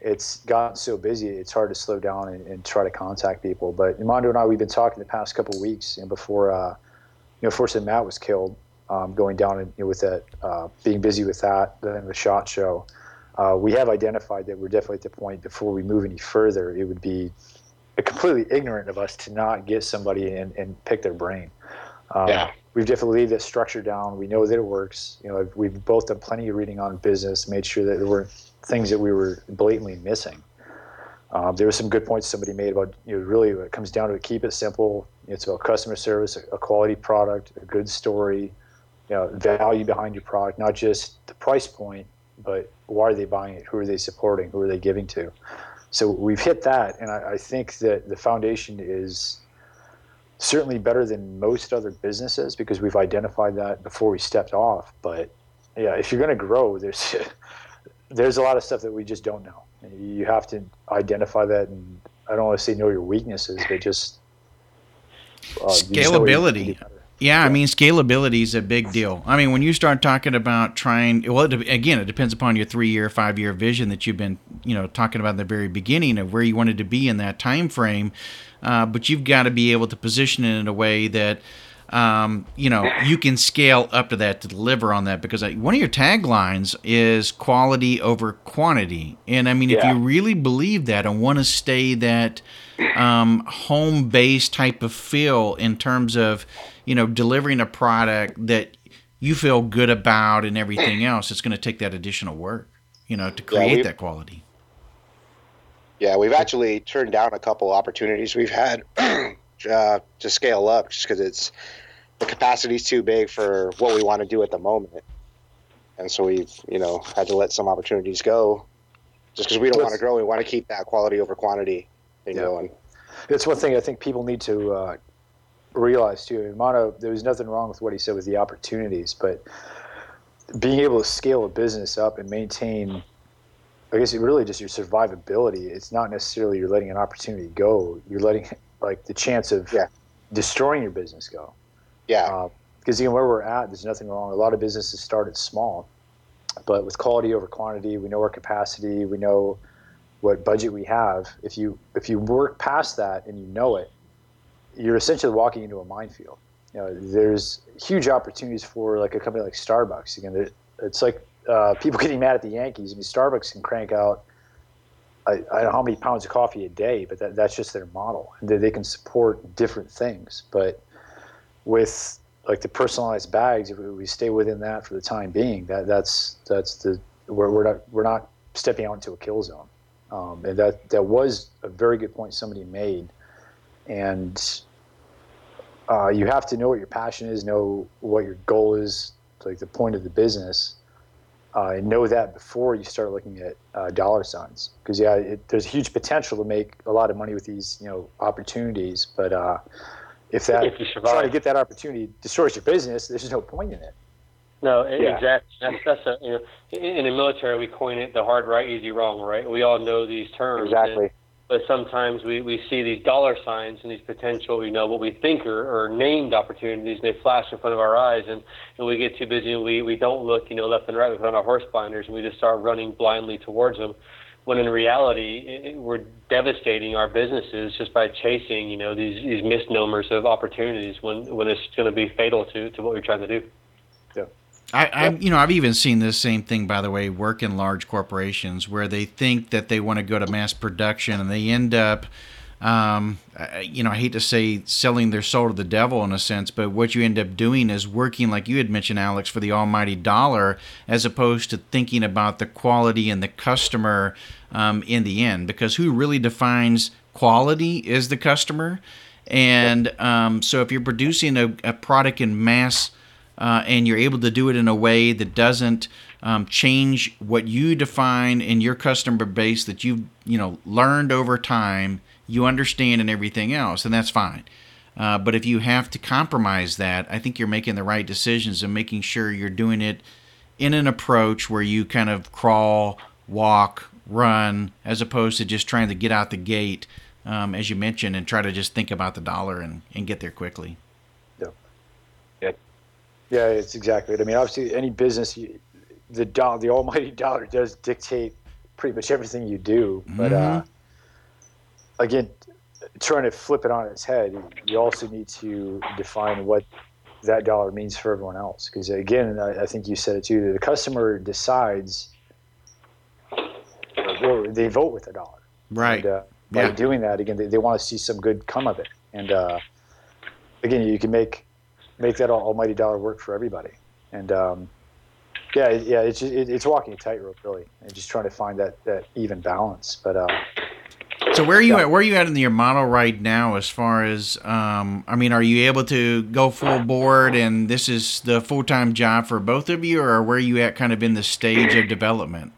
it's gotten so busy, it's hard to slow down and, and try to contact people. But Mondo and I, we've been talking the past couple weeks, and before, uh, you know, Force Matt was killed, um, going down and you know, with that, uh, being busy with that, then the SHOT Show. Uh, we have identified that we're definitely at the point before we move any further, it would be completely ignorant of us to not get somebody and, and pick their brain. Um, yeah. We've definitely laid this structure down. We know that it works. You know, we've both done plenty of reading on business, made sure that there weren't things that we were blatantly missing. Um, there were some good points somebody made about you know really it comes down to keep it simple. It's about customer service, a quality product, a good story, you know, value behind your product, not just the price point, but why are they buying it? Who are they supporting? Who are they giving to? So we've hit that, and I, I think that the foundation is certainly better than most other businesses because we've identified that before we stepped off. But yeah, if you're going to grow, there's there's a lot of stuff that we just don't know. You have to identify that, and I don't want to say know your weaknesses, but just uh, scalability. Yeah, I mean, scalability is a big deal. I mean, when you start talking about trying, well, it, again, it depends upon your three-year, five-year vision that you've been, you know, talking about in the very beginning of where you wanted to be in that time frame. Uh, but you've got to be able to position it in a way that um, you know, you can scale up to that to deliver on that because one of your taglines is quality over quantity. And I mean, yeah. if you really believe that and want to stay that um, home based type of feel in terms of, you know, delivering a product that you feel good about and everything else, it's going to take that additional work, you know, to create yeah, that quality. Yeah, we've actually turned down a couple opportunities we've had uh, to scale up just because it's the capacity is too big for what we want to do at the moment. And so we've, you know, had to let some opportunities go just because we don't want to grow. We want to keep that quality over quantity thing yeah. going. It's one thing I think people need to uh, realize too. In Mondo, there was nothing wrong with what he said with the opportunities, but being able to scale a business up and maintain, I guess, it really just your survivability. It's not necessarily you're letting an opportunity go. You're letting like the chance of yeah. destroying your business go. Yeah. Uh, because even where we're at, there's nothing wrong. A lot of businesses started small, but with quality over quantity, we know our capacity, we know what budget we have. If you if you work past that and you know it, you're essentially walking into a minefield. You know, there's huge opportunities for like a company like Starbucks. Again, it's like uh, people getting mad at the Yankees. I mean, Starbucks can crank out I, I, don't know how many pounds of coffee a day, but that, that's just their model. They, they can support different things, but with like the personalized bags, if we stay within that for the time being, that that's that's the we're, we're not we're not stepping out into a kill zone. Um, and that that was a very good point somebody made, and uh, you have to know what your passion is, know what your goal is, like the point of the business, uh, and know that before you start looking at uh, dollar signs. Because yeah, it, there's huge potential to make a lot of money with these you know opportunities, but uh, if that if you trying to get that opportunity destroys your business, there's no point in it. No, yeah. exactly. That's that's a you know in the military we coin it the hard right, easy wrong, right? We all know these terms. Exactly. And, but sometimes we, we see these dollar signs and these potential, you know, what we think are, are named opportunities, and they flash in front of our eyes, and, and we get too busy and we, we don't look, you know, left and right. We put on our horse blinders and we just start running blindly towards them. When in reality, it, we're devastating our businesses just by chasing, you know, these, these misnomers of opportunities when, when it's going to be fatal to, to what we're trying to do. I, I, you know, I've even seen this same thing, by the way, work in large corporations where they think that they want to go to mass production and they end up, um, you know, I hate to say selling their soul to the devil in a sense, but what you end up doing is working, like you had mentioned, Alex, for the almighty dollar, as opposed to thinking about the quality and the customer um, in the end. Because who really defines quality is the customer. And um, so if you're producing a, a product in mass uh, and you're able to do it in a way that doesn't um, change what you define in your customer base that you've you know learned over time, you understand, and everything else, and that's fine. Uh, but if you have to compromise that, I think you're making the right decisions and making sure you're doing it in an approach where you kind of crawl, walk, run, as opposed to just trying to get out the gate, um, as you mentioned, and try to just think about the dollar and, and get there quickly. Yeah, Yeah. Yeah, it's exactly it. I mean, obviously, any business, the dollar, the almighty dollar, does dictate pretty much everything you do. But uh, mm-hmm. Again, trying to flip it on its head, you also need to define what that dollar means for everyone else. Because again, I, I, think you said it too. The customer decides, or they vote with the dollar. Right. And, uh, by yeah. doing that, again, they, they want to see some good come of it. And uh, again, you can make make that almighty dollar work for everybody. And um, yeah, yeah, it's just, it, it's walking a tightrope really, and just trying to find that that even balance. But uh, so where are you yeah. at? Where are you at in your model right now? As far as um, I mean, are you able to go full board, and this is the full time job for both of you, or where are you at, kind of in the stage of development?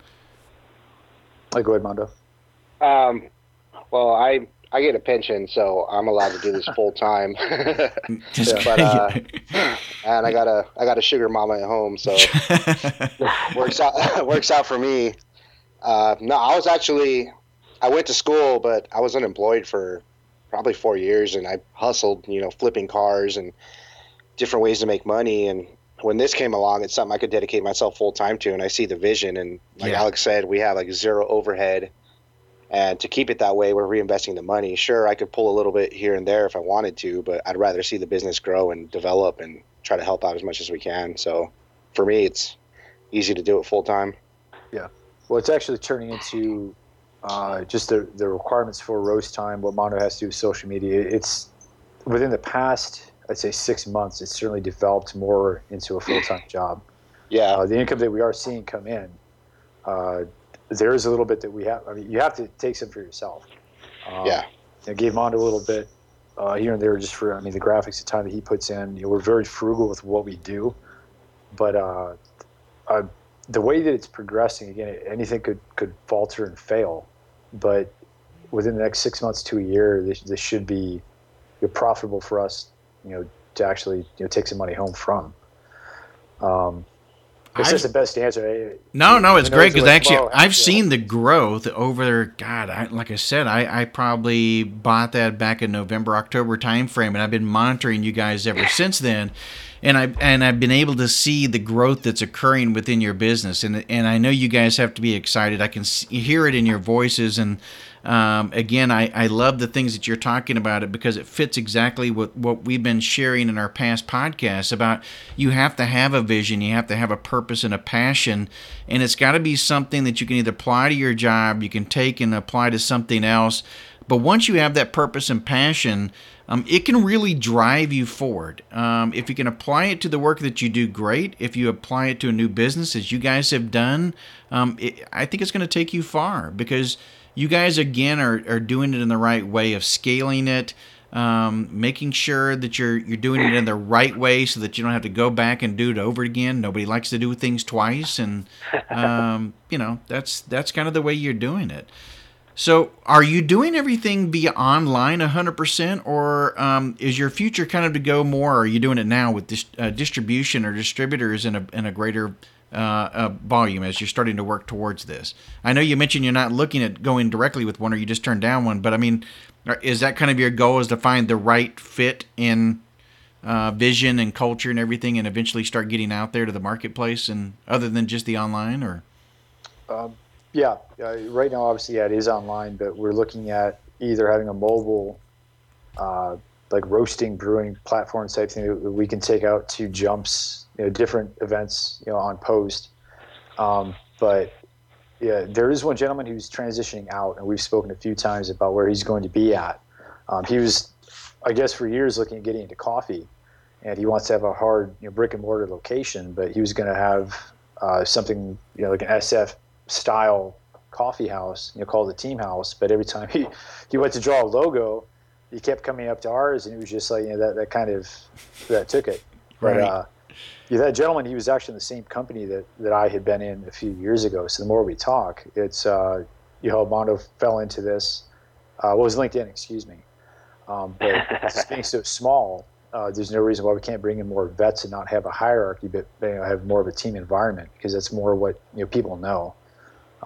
Like, go ahead, Mondo. Um, well, I I get a pension, so I'm allowed to do this full time. but uh, and I got a I got a sugar mama at home, so works out works out for me. Uh, no, I was actually I went to school, but I was unemployed for probably four years, and I hustled, you know, flipping cars and different ways to make money. And when this came along, it's something I could dedicate myself full time to, and I see the vision. And like yeah. Alex said, we have like zero overhead and to keep it that way, we're reinvesting the money. Sure, I could pull a little bit here and there if I wanted to, but I'd rather see the business grow and develop and try to help out as much as we can. So for me, it's easy to do it full time. Yeah. Well, it's actually turning into uh, just the, the requirements for roast time, what Mondo has to do with social media. It's within the past, I'd say six months, it's certainly developed more into a full time job. Yeah. Uh, the income that we are seeing come in uh, there is a little bit that we have. I mean, you have to take some for yourself. Um, yeah. I gave Mondo a little bit uh, here and there just for, I mean, the graphics, the time that he puts in. You know, we're very frugal with what we do, but uh, uh, the way that it's progressing, again, anything could could falter and fail, but within the next six months to a year, this, this should be you profitable for us, you know, to actually you know take some money home from. Um, it's just the best answer. Eh? No, no, it's great because actually I've seen the growth over. God, I, like I said, I, I probably bought that back in November, October timeframe, and I've been monitoring you guys ever since then. And I and I've been able to see the growth that's occurring within your business, and and I know you guys have to be excited. I can see, hear it in your voices, and um, again, I, I love the things that you're talking about it because it fits exactly what, what we've been sharing in our past podcasts about you have to have a vision, you have to have a purpose and a passion, and it's got to be something that you can either apply to your job, you can take and apply to something else. But once you have that purpose and passion, um, it can really drive you forward. Um, if you can apply it to the work that you do, great. If you apply it to a new business, as you guys have done, um, it, I think it's going to take you far because you guys again are, are doing it in the right way of scaling it um, making sure that you're you're doing it in the right way so that you don't have to go back and do it over again. Nobody likes to do things twice, and um, you know that's that's kind of the way you're doing it. So, are you doing everything via online 100%, or um, is your future kind of to go more? are you doing it now with dis- uh, distribution or distributors in a in a greater uh, uh, volume as you're starting to work towards this? I know you mentioned you're not looking at going directly with one, or you just turned down one. But I mean, is that kind of your goal? Is to find the right fit in uh, vision and culture and everything, and eventually start getting out there to the marketplace, and other than just the online, or? Um, yeah, uh, right now, obviously, yeah, it is online, but we're looking at either having a mobile, uh, like roasting, brewing platform type thing that we can take out to jumps, you know, different events, you know, on post. Um, but yeah, there is one gentleman who's transitioning out, and we've spoken a few times about where he's going to be at. Um, he was, I guess, for years looking at getting into coffee, and he wants to have a hard, you know, brick and mortar location, but he was going to have uh, something, you know, like an SF style coffee house, you know, called the Team House. But every time he he went to draw a logo, he kept coming up to ours, and it was just like, you know, that that kind of that took it. But right. uh, yeah, that gentleman, he was actually in the same company that, that I had been in a few years ago. So the more we talk, it's, uh, you know, Mondo fell into this. Uh, well, was LinkedIn, excuse me. Um, but being so small, uh, there's no reason why we can't bring in more vets and not have a hierarchy, but you know, have more of a team environment because that's more what you know people know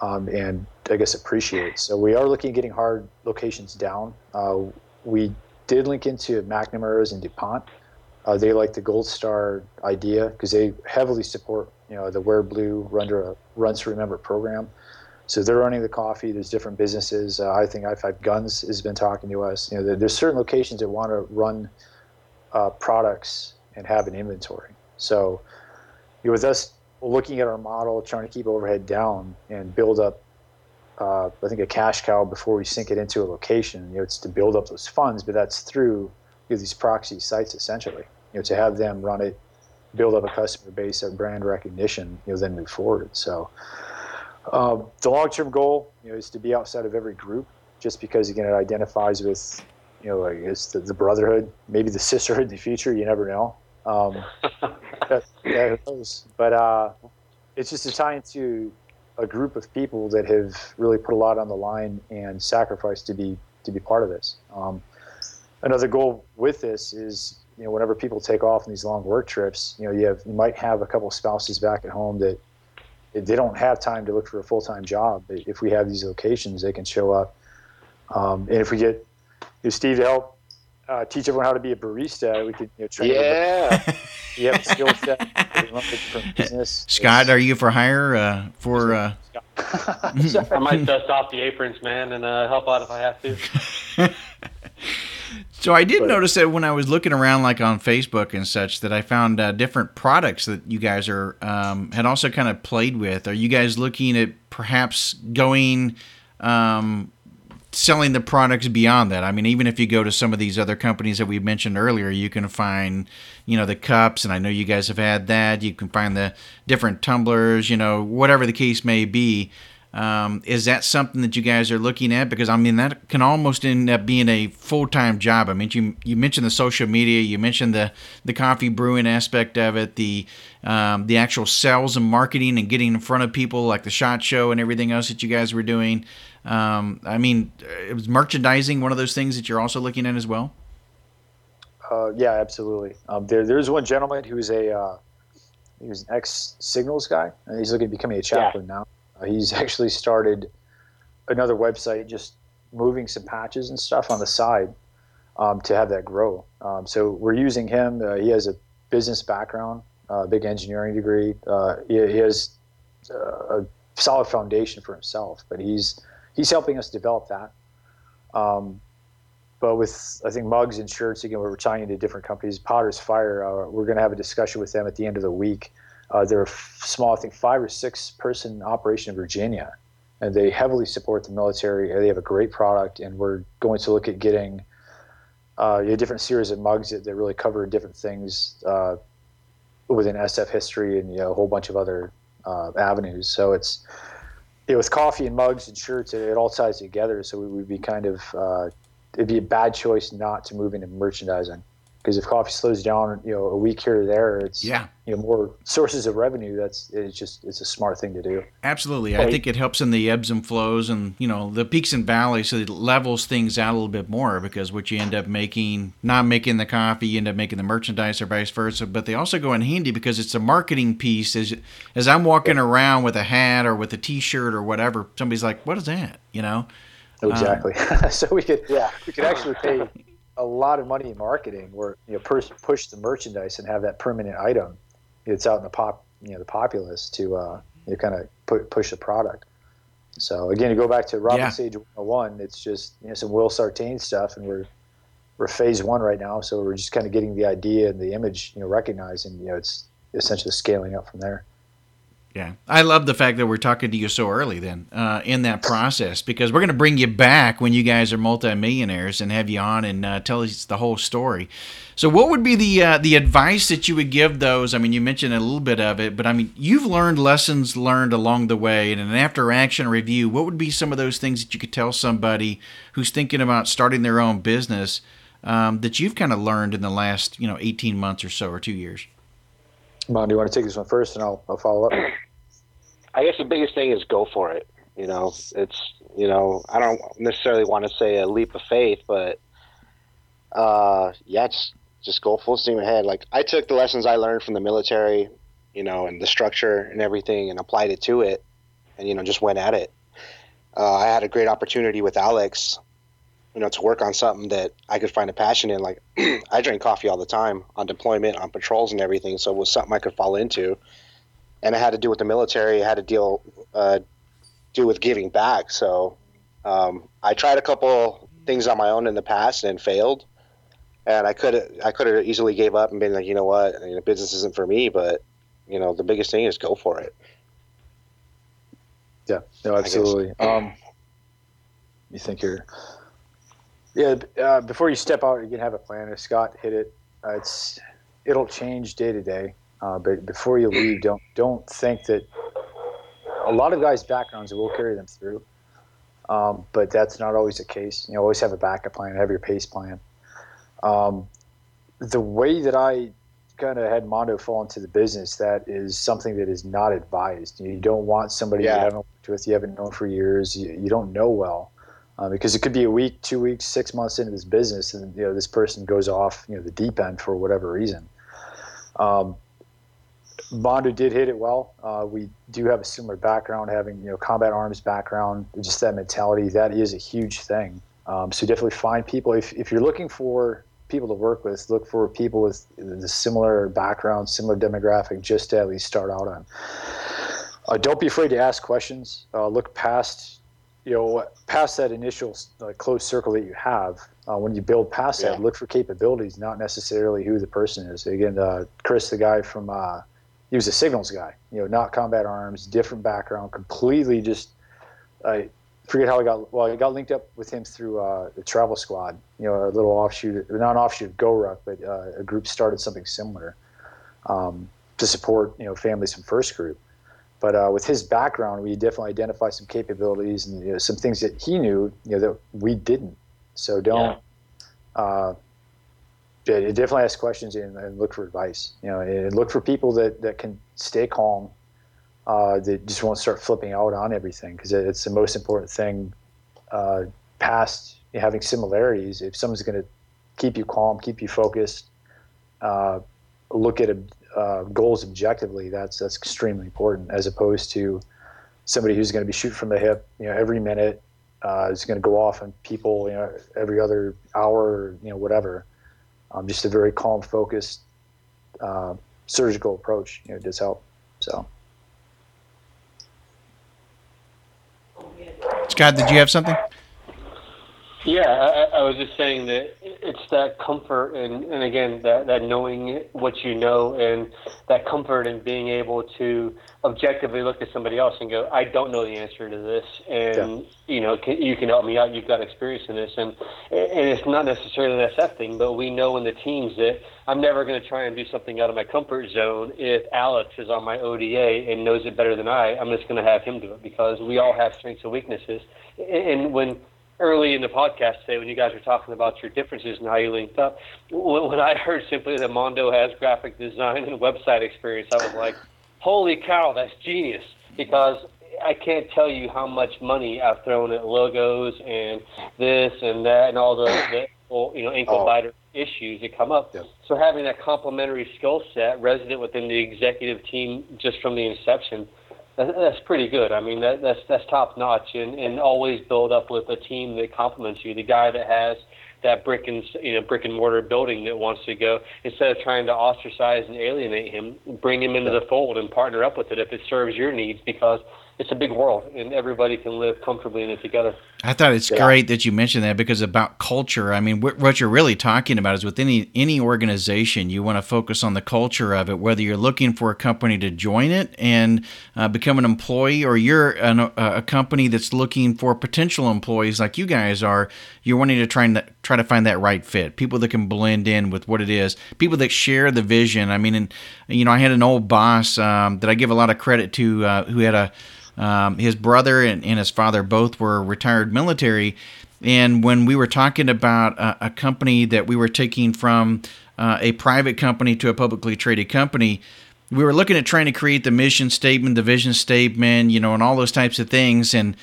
um, and I guess appreciate. So we are looking at getting hard locations down. Uh, we did link into McNamara's and DuPont. Uh, they like the Gold Star idea because they heavily support you know the Wear Blue Run to, Runs to Remember program. So they're running the coffee. There's different businesses. Uh, I think i5 Guns has been talking to us. You know, there's certain locations that want to run uh, products and have an inventory. So you know, with us looking at our model, trying to keep overhead down and build up, uh, I think a cash cow before we sink it into a location. You know, it's to build up those funds, but that's through you know, these proxy sites essentially you know, to have them run it, build up a customer base, a brand recognition, you know, then move forward. So uh, the long-term goal, you know, is to be outside of every group, just because again it identifies with, you know, like it's the, the brotherhood, maybe the sisterhood in the future. You never know. Um, that, that knows. But uh, it's just a tie into a group of people that have really put a lot on the line and sacrificed to be to be part of this. Um, another goal with this is you know, whenever people take off on these long work trips, you know, you have you might have a couple of spouses back at home that they don't have time to look for a full time job. But if we have these locations, they can show up. Um, and if we get you know, Steve to help uh, teach everyone how to be a barista, we could you know, train. Yeah. you have a skill set. business. Scott, it's, are you for hire uh, for? Uh... I might dust off the aprons, man, and uh, help out if I have to. So I did but, notice that when I was looking around, like on Facebook and such, that I found uh, different products that you guys are um, had also kind of played with. Are you guys looking at perhaps going um, selling the products beyond that? I mean, even if you go to some of these other companies that we mentioned earlier, you can find you know the cups, and I know you guys have had that. You can find the different tumblers, you know, whatever the case may be. Um, is that something that you guys are looking at? Because I mean, that can almost end up being a full time job. I mean, you you mentioned the social media, you mentioned the the coffee brewing aspect of it, the um, the actual sales and marketing and getting in front of people, like the SHOT Show and everything else that you guys were doing. Um, I mean, it was merchandising one of those things that you're also looking at as well. Uh, yeah, absolutely. Um, there, there's one gentleman who's a uh, he was an ex Signals guy, and he's looking at becoming a chaplain yeah. now uh, he's actually started another website, just moving some patches and stuff on the side um, to have that grow. Um, so we're using him. Uh, he has a business background, a uh, big engineering degree. Uh, he, he, has uh, a solid foundation for himself, but he's he's helping us develop that. Um, but with I think mugs and shirts again, we're tying into different companies. Potter's Fire, uh, we're going to have a discussion with them at the end of the week uh, they're a small, I think, five or six person operation in Virginia, and they heavily support the military. They have a great product, and we're going to look at getting uh, a different series of mugs that, that really cover different things uh, within SF history and you know, a whole bunch of other uh, avenues. So it's you know, with coffee and mugs and shirts, it, it all ties together. So we would be kind of, uh, it'd be a bad choice not to move into merchandising because if coffee slows down, you know, a week here or there, it's yeah, you know, more sources of revenue. That's it's just it's a smart thing to do. Absolutely, I think it helps in the ebbs and flows and you know the peaks and valleys. So it levels things out a little bit more because what you end up making, not making the coffee, you end up making the merchandise or vice versa. But they also go in handy because it's a marketing piece. As as I'm walking around with a hat or with a T-shirt or whatever, somebody's like, "What is that?" You know. Exactly. Um, so we could yeah we could actually pay a lot of money in marketing where you know push, push the merchandise and have that permanent item it's out in the pop you know the populace to uh, you know, kind of put, push the product. So again to go back to Robin yeah. Sage 101 it's just you know some Will Sartain stuff and we're we're phase one right now. So we're just kind of getting the idea and the image you know recognized and you know it's essentially scaling up from there yeah, I love the fact that we're talking to you so early then uh, in that process because we're going to bring you back when you guys are multimillionaires and have you on and uh, tell us the whole story. So, what would be the uh, the advice that you would give those? I mean, you mentioned a little bit of it, but I mean, you've learned lessons learned along the way, and an after action review. What would be some of those things that you could tell somebody who's thinking about starting their own business um, that you've kind of learned in the last you know eighteen months or so or two years? Mon, do you want to take this one first, and I'll, I'll follow up. I guess the biggest thing is go for it. You know, it's you know I don't necessarily want to say a leap of faith, but uh, yeah, just just go full steam ahead. Like I took the lessons I learned from the military, you know, and the structure and everything, and applied it to it, and you know just went at it. Uh, I had a great opportunity with Alex, you know, to work on something that I could find a passion in. Like I drink coffee all the time on deployment, on patrols, and everything, so it was something I could fall into and it had to do with the military. It had to deal uh, do with giving back. So um, I tried a couple things on my own in the past and failed. And I could I could have easily gave up and been like, you know what, I mean, business isn't for me. But you know, the biggest thing is go for it. Yeah, no, absolutely. Um, you think you're, yeah. Uh, before you step out, you can have a plan. If Scott hit it, uh, it's it'll change day to day. Uh, but before you leave, don't don't think that a lot of guys' backgrounds will carry them through. Um, but that's not always the case. You know, always have a backup plan, have your pace plan. Um, the way that I kind of had Mondo fall into the business, that is something that is not advised. You don't want somebody yeah. you haven't worked with, you haven't known for years, you, you don't know well. Uh, because it could be a week, two weeks, six months into this business, and you know this person goes off, you know, the deep end for whatever reason. Um, Mondo did hit it well. Uh, we do have a similar background, having you know combat arms background, just that mentality. That is a huge thing. Um, so definitely find people if if you're looking for people to work with, look for people with the similar background, similar demographic, just to at least start out on. Uh, don't be afraid to ask questions. Uh, look past you know past that initial uh, close circle that you have. Uh, when you build past yeah. that, look for capabilities, not necessarily who the person is. Again, uh, Chris, the guy from uh, he was a signals guy, you know, not combat arms, different background, completely just. I forget how I got. Well, I got linked up with him through uh, the travel squad, you know, a little offshoot, not an offshoot of GoRuck, but uh, a group started something similar um, to support, you know, families from First Group. But uh, with his background, we definitely identified some capabilities and you know, some things that he knew, you know, that we didn't. So don't. Yeah. Yeah, definitely ask questions and, and, look for advice. You know, and look for people that, that can stay calm, uh, that just won't start flipping out on everything because it's the most important thing. Uh, past having similarities, if someone's going to keep you calm, keep you focused, uh, look at uh, goals objectively, that's that's extremely important as opposed to somebody who's going to be shooting from the hip, you know, every minute. Uh, is going to go off on people, you know, every other hour, you know, whatever um, just a very calm, focused, uh, surgical approach, you know, does help. So. Scott, did you have something? Yeah, I, I, was just saying that it's that comfort and, and again that, that knowing what you know and that comfort and being able to objectively look at somebody else and go, I don't know the answer to this, and yeah. you know can, you can help me out. You've got experience in this, and and it's not necessarily an SF thing, but we know in the teams that I'm never going to try and do something out of my comfort zone. If Alex is on my ODA and knows it better than I, I'm just going to have him do it because we all have strengths and weaknesses, and when early in the podcast today when you guys were talking about your differences and how you linked up. When I heard simply that Mondo has graphic design and website experience, I was like, holy cow, that's genius. Because I can't tell you how much money I've thrown at logos and this and that and all the, the you know ankle oh. biter issues that come up. So having that complementary skill set resident within the executive team just from the inception that's pretty good. I mean, that, that's that's top notch, and, and always build up with a team that complements you. The guy that has that brick and you know brick and mortar building that wants to go instead of trying to ostracize and alienate him, bring him into the fold and partner up with it if it serves your needs because it's a big world and everybody can live comfortably in it together. I thought it's yeah. great that you mentioned that because about culture, I mean, wh- what you're really talking about is with any any organization, you want to focus on the culture of it. Whether you're looking for a company to join it and uh, become an employee, or you're an, a, a company that's looking for potential employees like you guys are, you're wanting to try and try to find that right fit, people that can blend in with what it is, people that share the vision. I mean, and you know, I had an old boss um, that I give a lot of credit to uh, who had a um, his brother and, and, his father both were retired military. And when we were talking about a, a company that we were taking from uh, a private company to a publicly traded company, we were looking at trying to create the mission statement, the vision statement, you know, and all those types of things. And,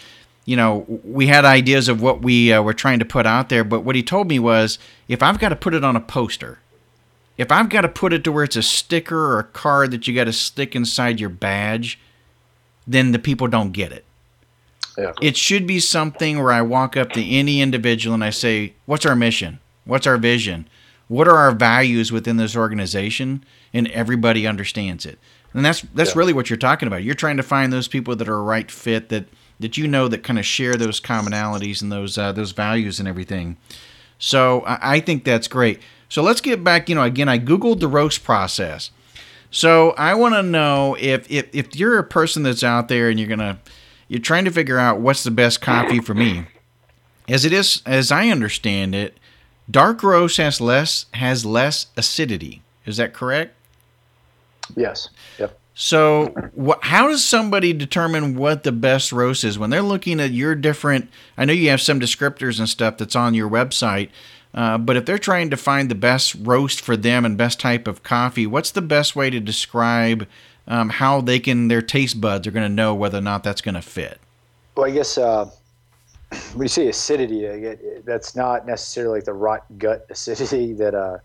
you know, we had ideas of what we uh, were trying to put out there. But what he told me was if I've got to put it on a poster, if I've got to put it to where it's a sticker or a card that you got to stick inside your badge, then the people don't get it. Yeah. It should be something where I walk up to any individual and I say, What's our mission? What's our vision? What are our values within this organization? And everybody understands it. And that's that's yeah. really what you're talking about. You're trying to find those people that are a right fit that that you know that kind of share those commonalities and those uh, those values and everything. So I, I think that's great. So let's get back. You know, again, I googled the roast process. So I want to know if, if if you're a person that's out there and you're gonna you're trying to figure out what's the best coffee for me. As it is, as I understand it, dark roast has less has less acidity. Is that correct? Yes. Yep. So, wh- how does somebody determine what the best roast is when they're looking at your different? I know you have some descriptors and stuff that's on your website, uh, but if they're trying to find the best roast for them and best type of coffee, what's the best way to describe um, how they can their taste buds are going to know whether or not that's going to fit? Well, I guess uh, when you say acidity, that's not necessarily like the rot gut acidity that uh,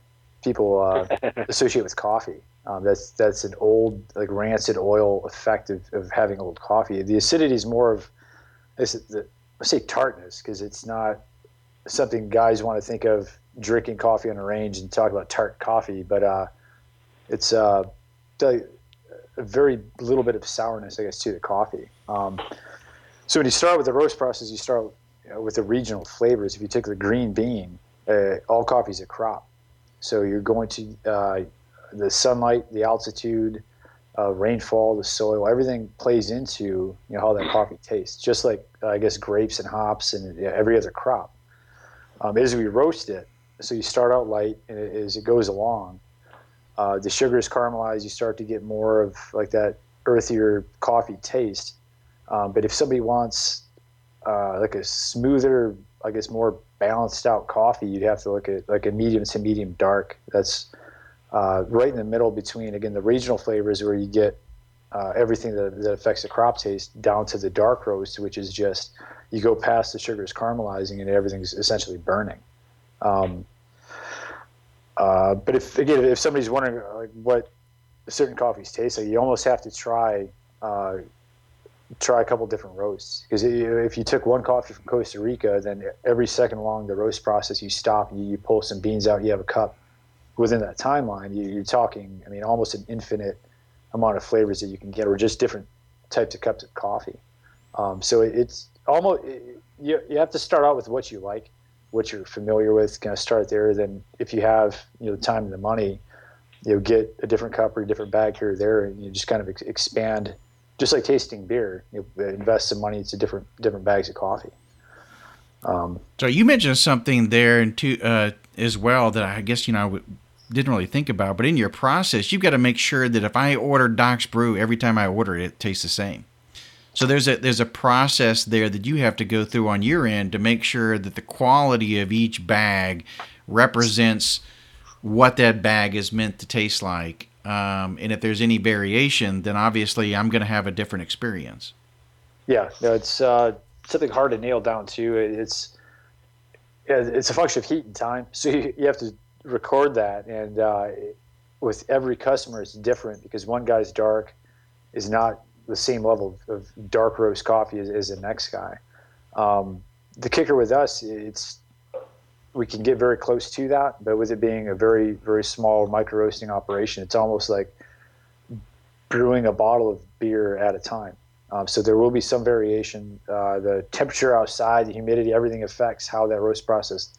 people uh, associate with coffee. Um, that's that's an old like rancid oil effect of, of having old coffee. The acidity is more of let's say tartness because it's not something guys want to think of drinking coffee on a range and talk about tart coffee, but uh, it's uh, a very little bit of sourness, I guess, to the coffee. Um, so when you start with the roast process, you start you know, with the regional flavors. If you take the green bean, uh, all coffee is a crop. So you're going to uh, the sunlight, the altitude, uh, rainfall, the soil, everything plays into you know how that coffee tastes. Just like I guess grapes and hops and you know, every other crop um, as we roast it. So you start out light, and it, as it goes along, uh, the sugar is caramelized. You start to get more of like that earthier coffee taste. Um, but if somebody wants uh, like a smoother, I guess more balanced out coffee, you'd have to look at like a medium to medium dark. That's uh, right in the middle between again the regional flavors where you get uh, everything that, that affects the crop taste down to the dark roast, which is just you go past the sugars caramelizing and everything's essentially burning. Um, uh, but if again, if somebody's wondering like, what certain coffees taste like, you almost have to try uh, try a couple different roasts because if you took one coffee from Costa Rica, then every second along the roast process, you stop, you, you pull some beans out, you have a cup. Within that timeline, you, you're talking, I mean, almost an infinite amount of flavors that you can get, or just different types of cups of coffee. Um, so it, it's almost you, you have to start out with what you like what you're familiar with, kind of start there. Then if you have you know the time and the money, you know get a different cup or a different bag here or there, and you just kind of ex- expand, just like tasting beer. You know, invest some money into different different bags of coffee. Um, so you mentioned something there and to, uh, as well that I guess you know I didn't really think about, but in your process, you've got to make sure that if I order Doc's Brew, every time I order it, it tastes the same. So there's a there's a process there that you have to go through on your end to make sure that the quality of each bag represents what that bag is meant to taste like. Um, and if there's any variation, then obviously I'm going to have a different experience. Yeah, no, it's uh, something hard to nail down too. It's it's a function of heat and time, so you, you have to record that, and uh, with every customer, it's different because one guy's dark is not the same level of, dark roast coffee as, as the next guy. Um, the kicker with us, it's we can get very close to that, but with it being a very very small micro roasting operation, it's almost like brewing a bottle of beer at a time. Um, so there will be some variation. Uh, the temperature outside, the humidity, everything affects how that roast process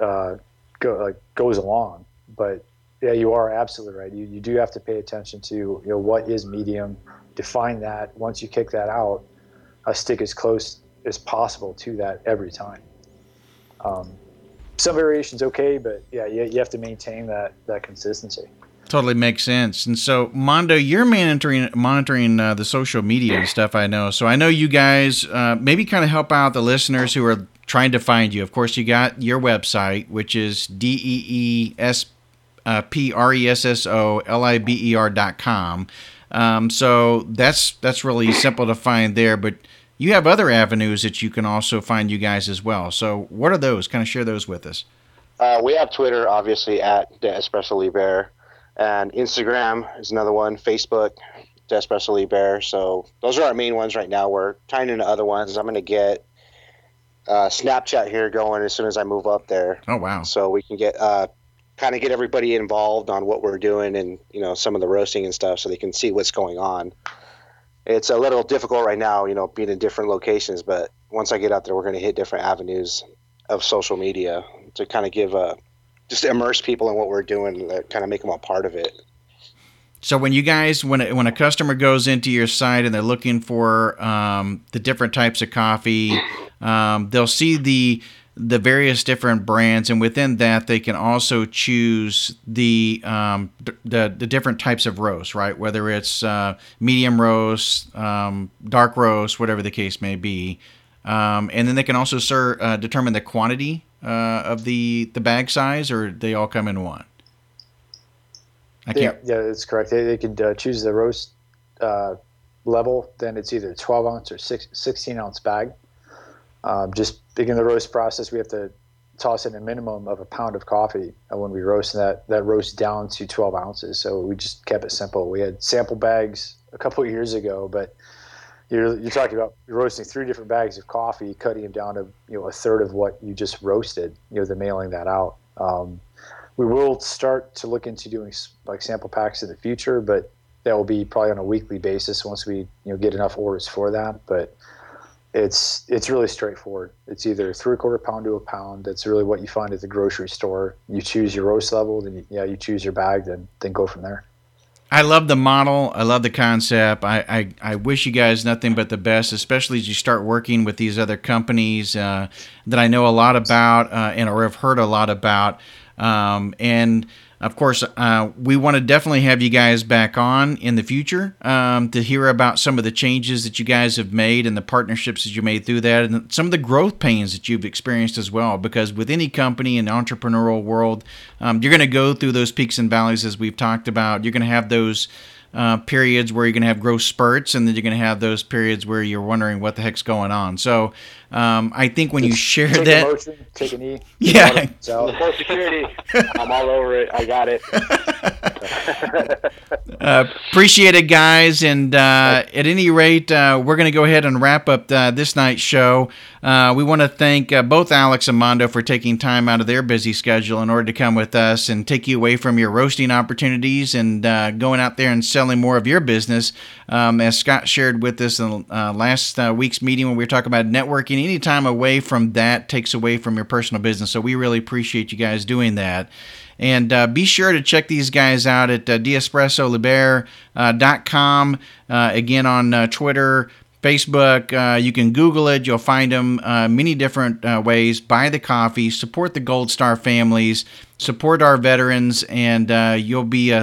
uh, go, like, goes along. But yeah, you are absolutely right. You, you do have to pay attention to you know what is medium, define that. Once you kick that out, I stick as close as possible to that every time. Um, some variations okay, but yeah, you, you have to maintain that that consistency. Totally makes sense. And so, Mondo, you're monitoring monitoring uh, the social media and stuff. I know. So I know you guys uh, maybe kind of help out the listeners who are trying to find you. Of course, you got your website, which is d e e s uh, p r e s s o l i b e r dot com. Um, so that's that's really simple to find there. But you have other avenues that you can also find you guys as well. So what are those? Kind of share those with us. Uh, we have Twitter, obviously, at De Espresso Liber, and Instagram is another one. Facebook, De Espresso Liber. So those are our main ones right now. We're tying into other ones. I'm going to get uh, Snapchat here going as soon as I move up there. Oh wow! So we can get uh, kind of get everybody involved on what we're doing and you know some of the roasting and stuff so they can see what's going on. It's a little difficult right now you know being in different locations but once i get out there we're going to hit different avenues of social media to kind of give a just immerse people in what we're doing kind of make them a part of it. So when you guys when a, when a customer goes into your site and they're looking for um, the different types of coffee um, they'll see the the various different brands, and within that, they can also choose the um, the, the different types of roast, right? Whether it's uh, medium roast, um, dark roast, whatever the case may be, um, and then they can also sir, uh, determine the quantity uh, of the the bag size, or they all come in one. I can't. Yeah, yeah, that's correct. They, they could uh, choose the roast uh, level. Then it's either 12 ounce or six, 16 ounce bag. Um, just begin the roast process, we have to toss in a minimum of a pound of coffee and when we roast, that that roast down to 12 ounces. So we just kept it simple. We had sample bags a couple years ago, but you're you're talking about roasting three different bags of coffee, cutting them down to you know a third of what you just roasted. You know, the mailing that out. Um, we will start to look into doing like sample packs in the future, but that will be probably on a weekly basis once we you know get enough orders for that. But it's it's really straightforward. It's either three quarter pound to a pound. That's really what you find at the grocery store. You choose your roast level, then you, yeah, you choose your bag, then then go from there. I love the model. I love the concept. I, I, I wish you guys nothing but the best, especially as you start working with these other companies uh, that I know a lot about uh, and or have heard a lot about. Um, and of course, uh, we want to definitely have you guys back on in the future um, to hear about some of the changes that you guys have made and the partnerships that you made through that, and some of the growth pains that you've experienced as well. Because with any company in the entrepreneurial world, um, you're going to go through those peaks and valleys as we've talked about. You're going to have those uh, periods where you're going to have growth spurts, and then you're going to have those periods where you're wondering what the heck's going on. So um, I think when you share take that, a motion, take a knee, yeah, so full security, I'm all over it. I got it. uh, appreciate it, guys. And uh, at any rate, uh, we're going to go ahead and wrap up uh, this night's show. Uh, we want to thank uh, both Alex and Mondo for taking time out of their busy schedule in order to come with us and take you away from your roasting opportunities and going out there and selling more of your business. Um, as Scott shared with us in last week's meeting when we were talking about networking any time away from that takes away from your personal business. So we really appreciate you guys doing that. And uh, be sure to check these guys out at uh, deespressoliber.com. Uh, uh, again, on uh, Twitter, Facebook. Uh, you can Google it. You'll find them many different ways. Buy the coffee, support the Gold Star families, support our veterans, and you'll be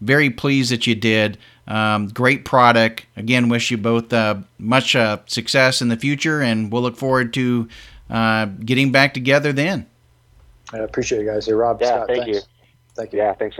very pleased that you did. Um, great product. Again, wish you both uh, much success in the future, and we'll look forward to getting back together then. I appreciate you guys. Hey, Rob, yeah, Scott, thank thanks. you. Thank you. Yeah, thanks a lot.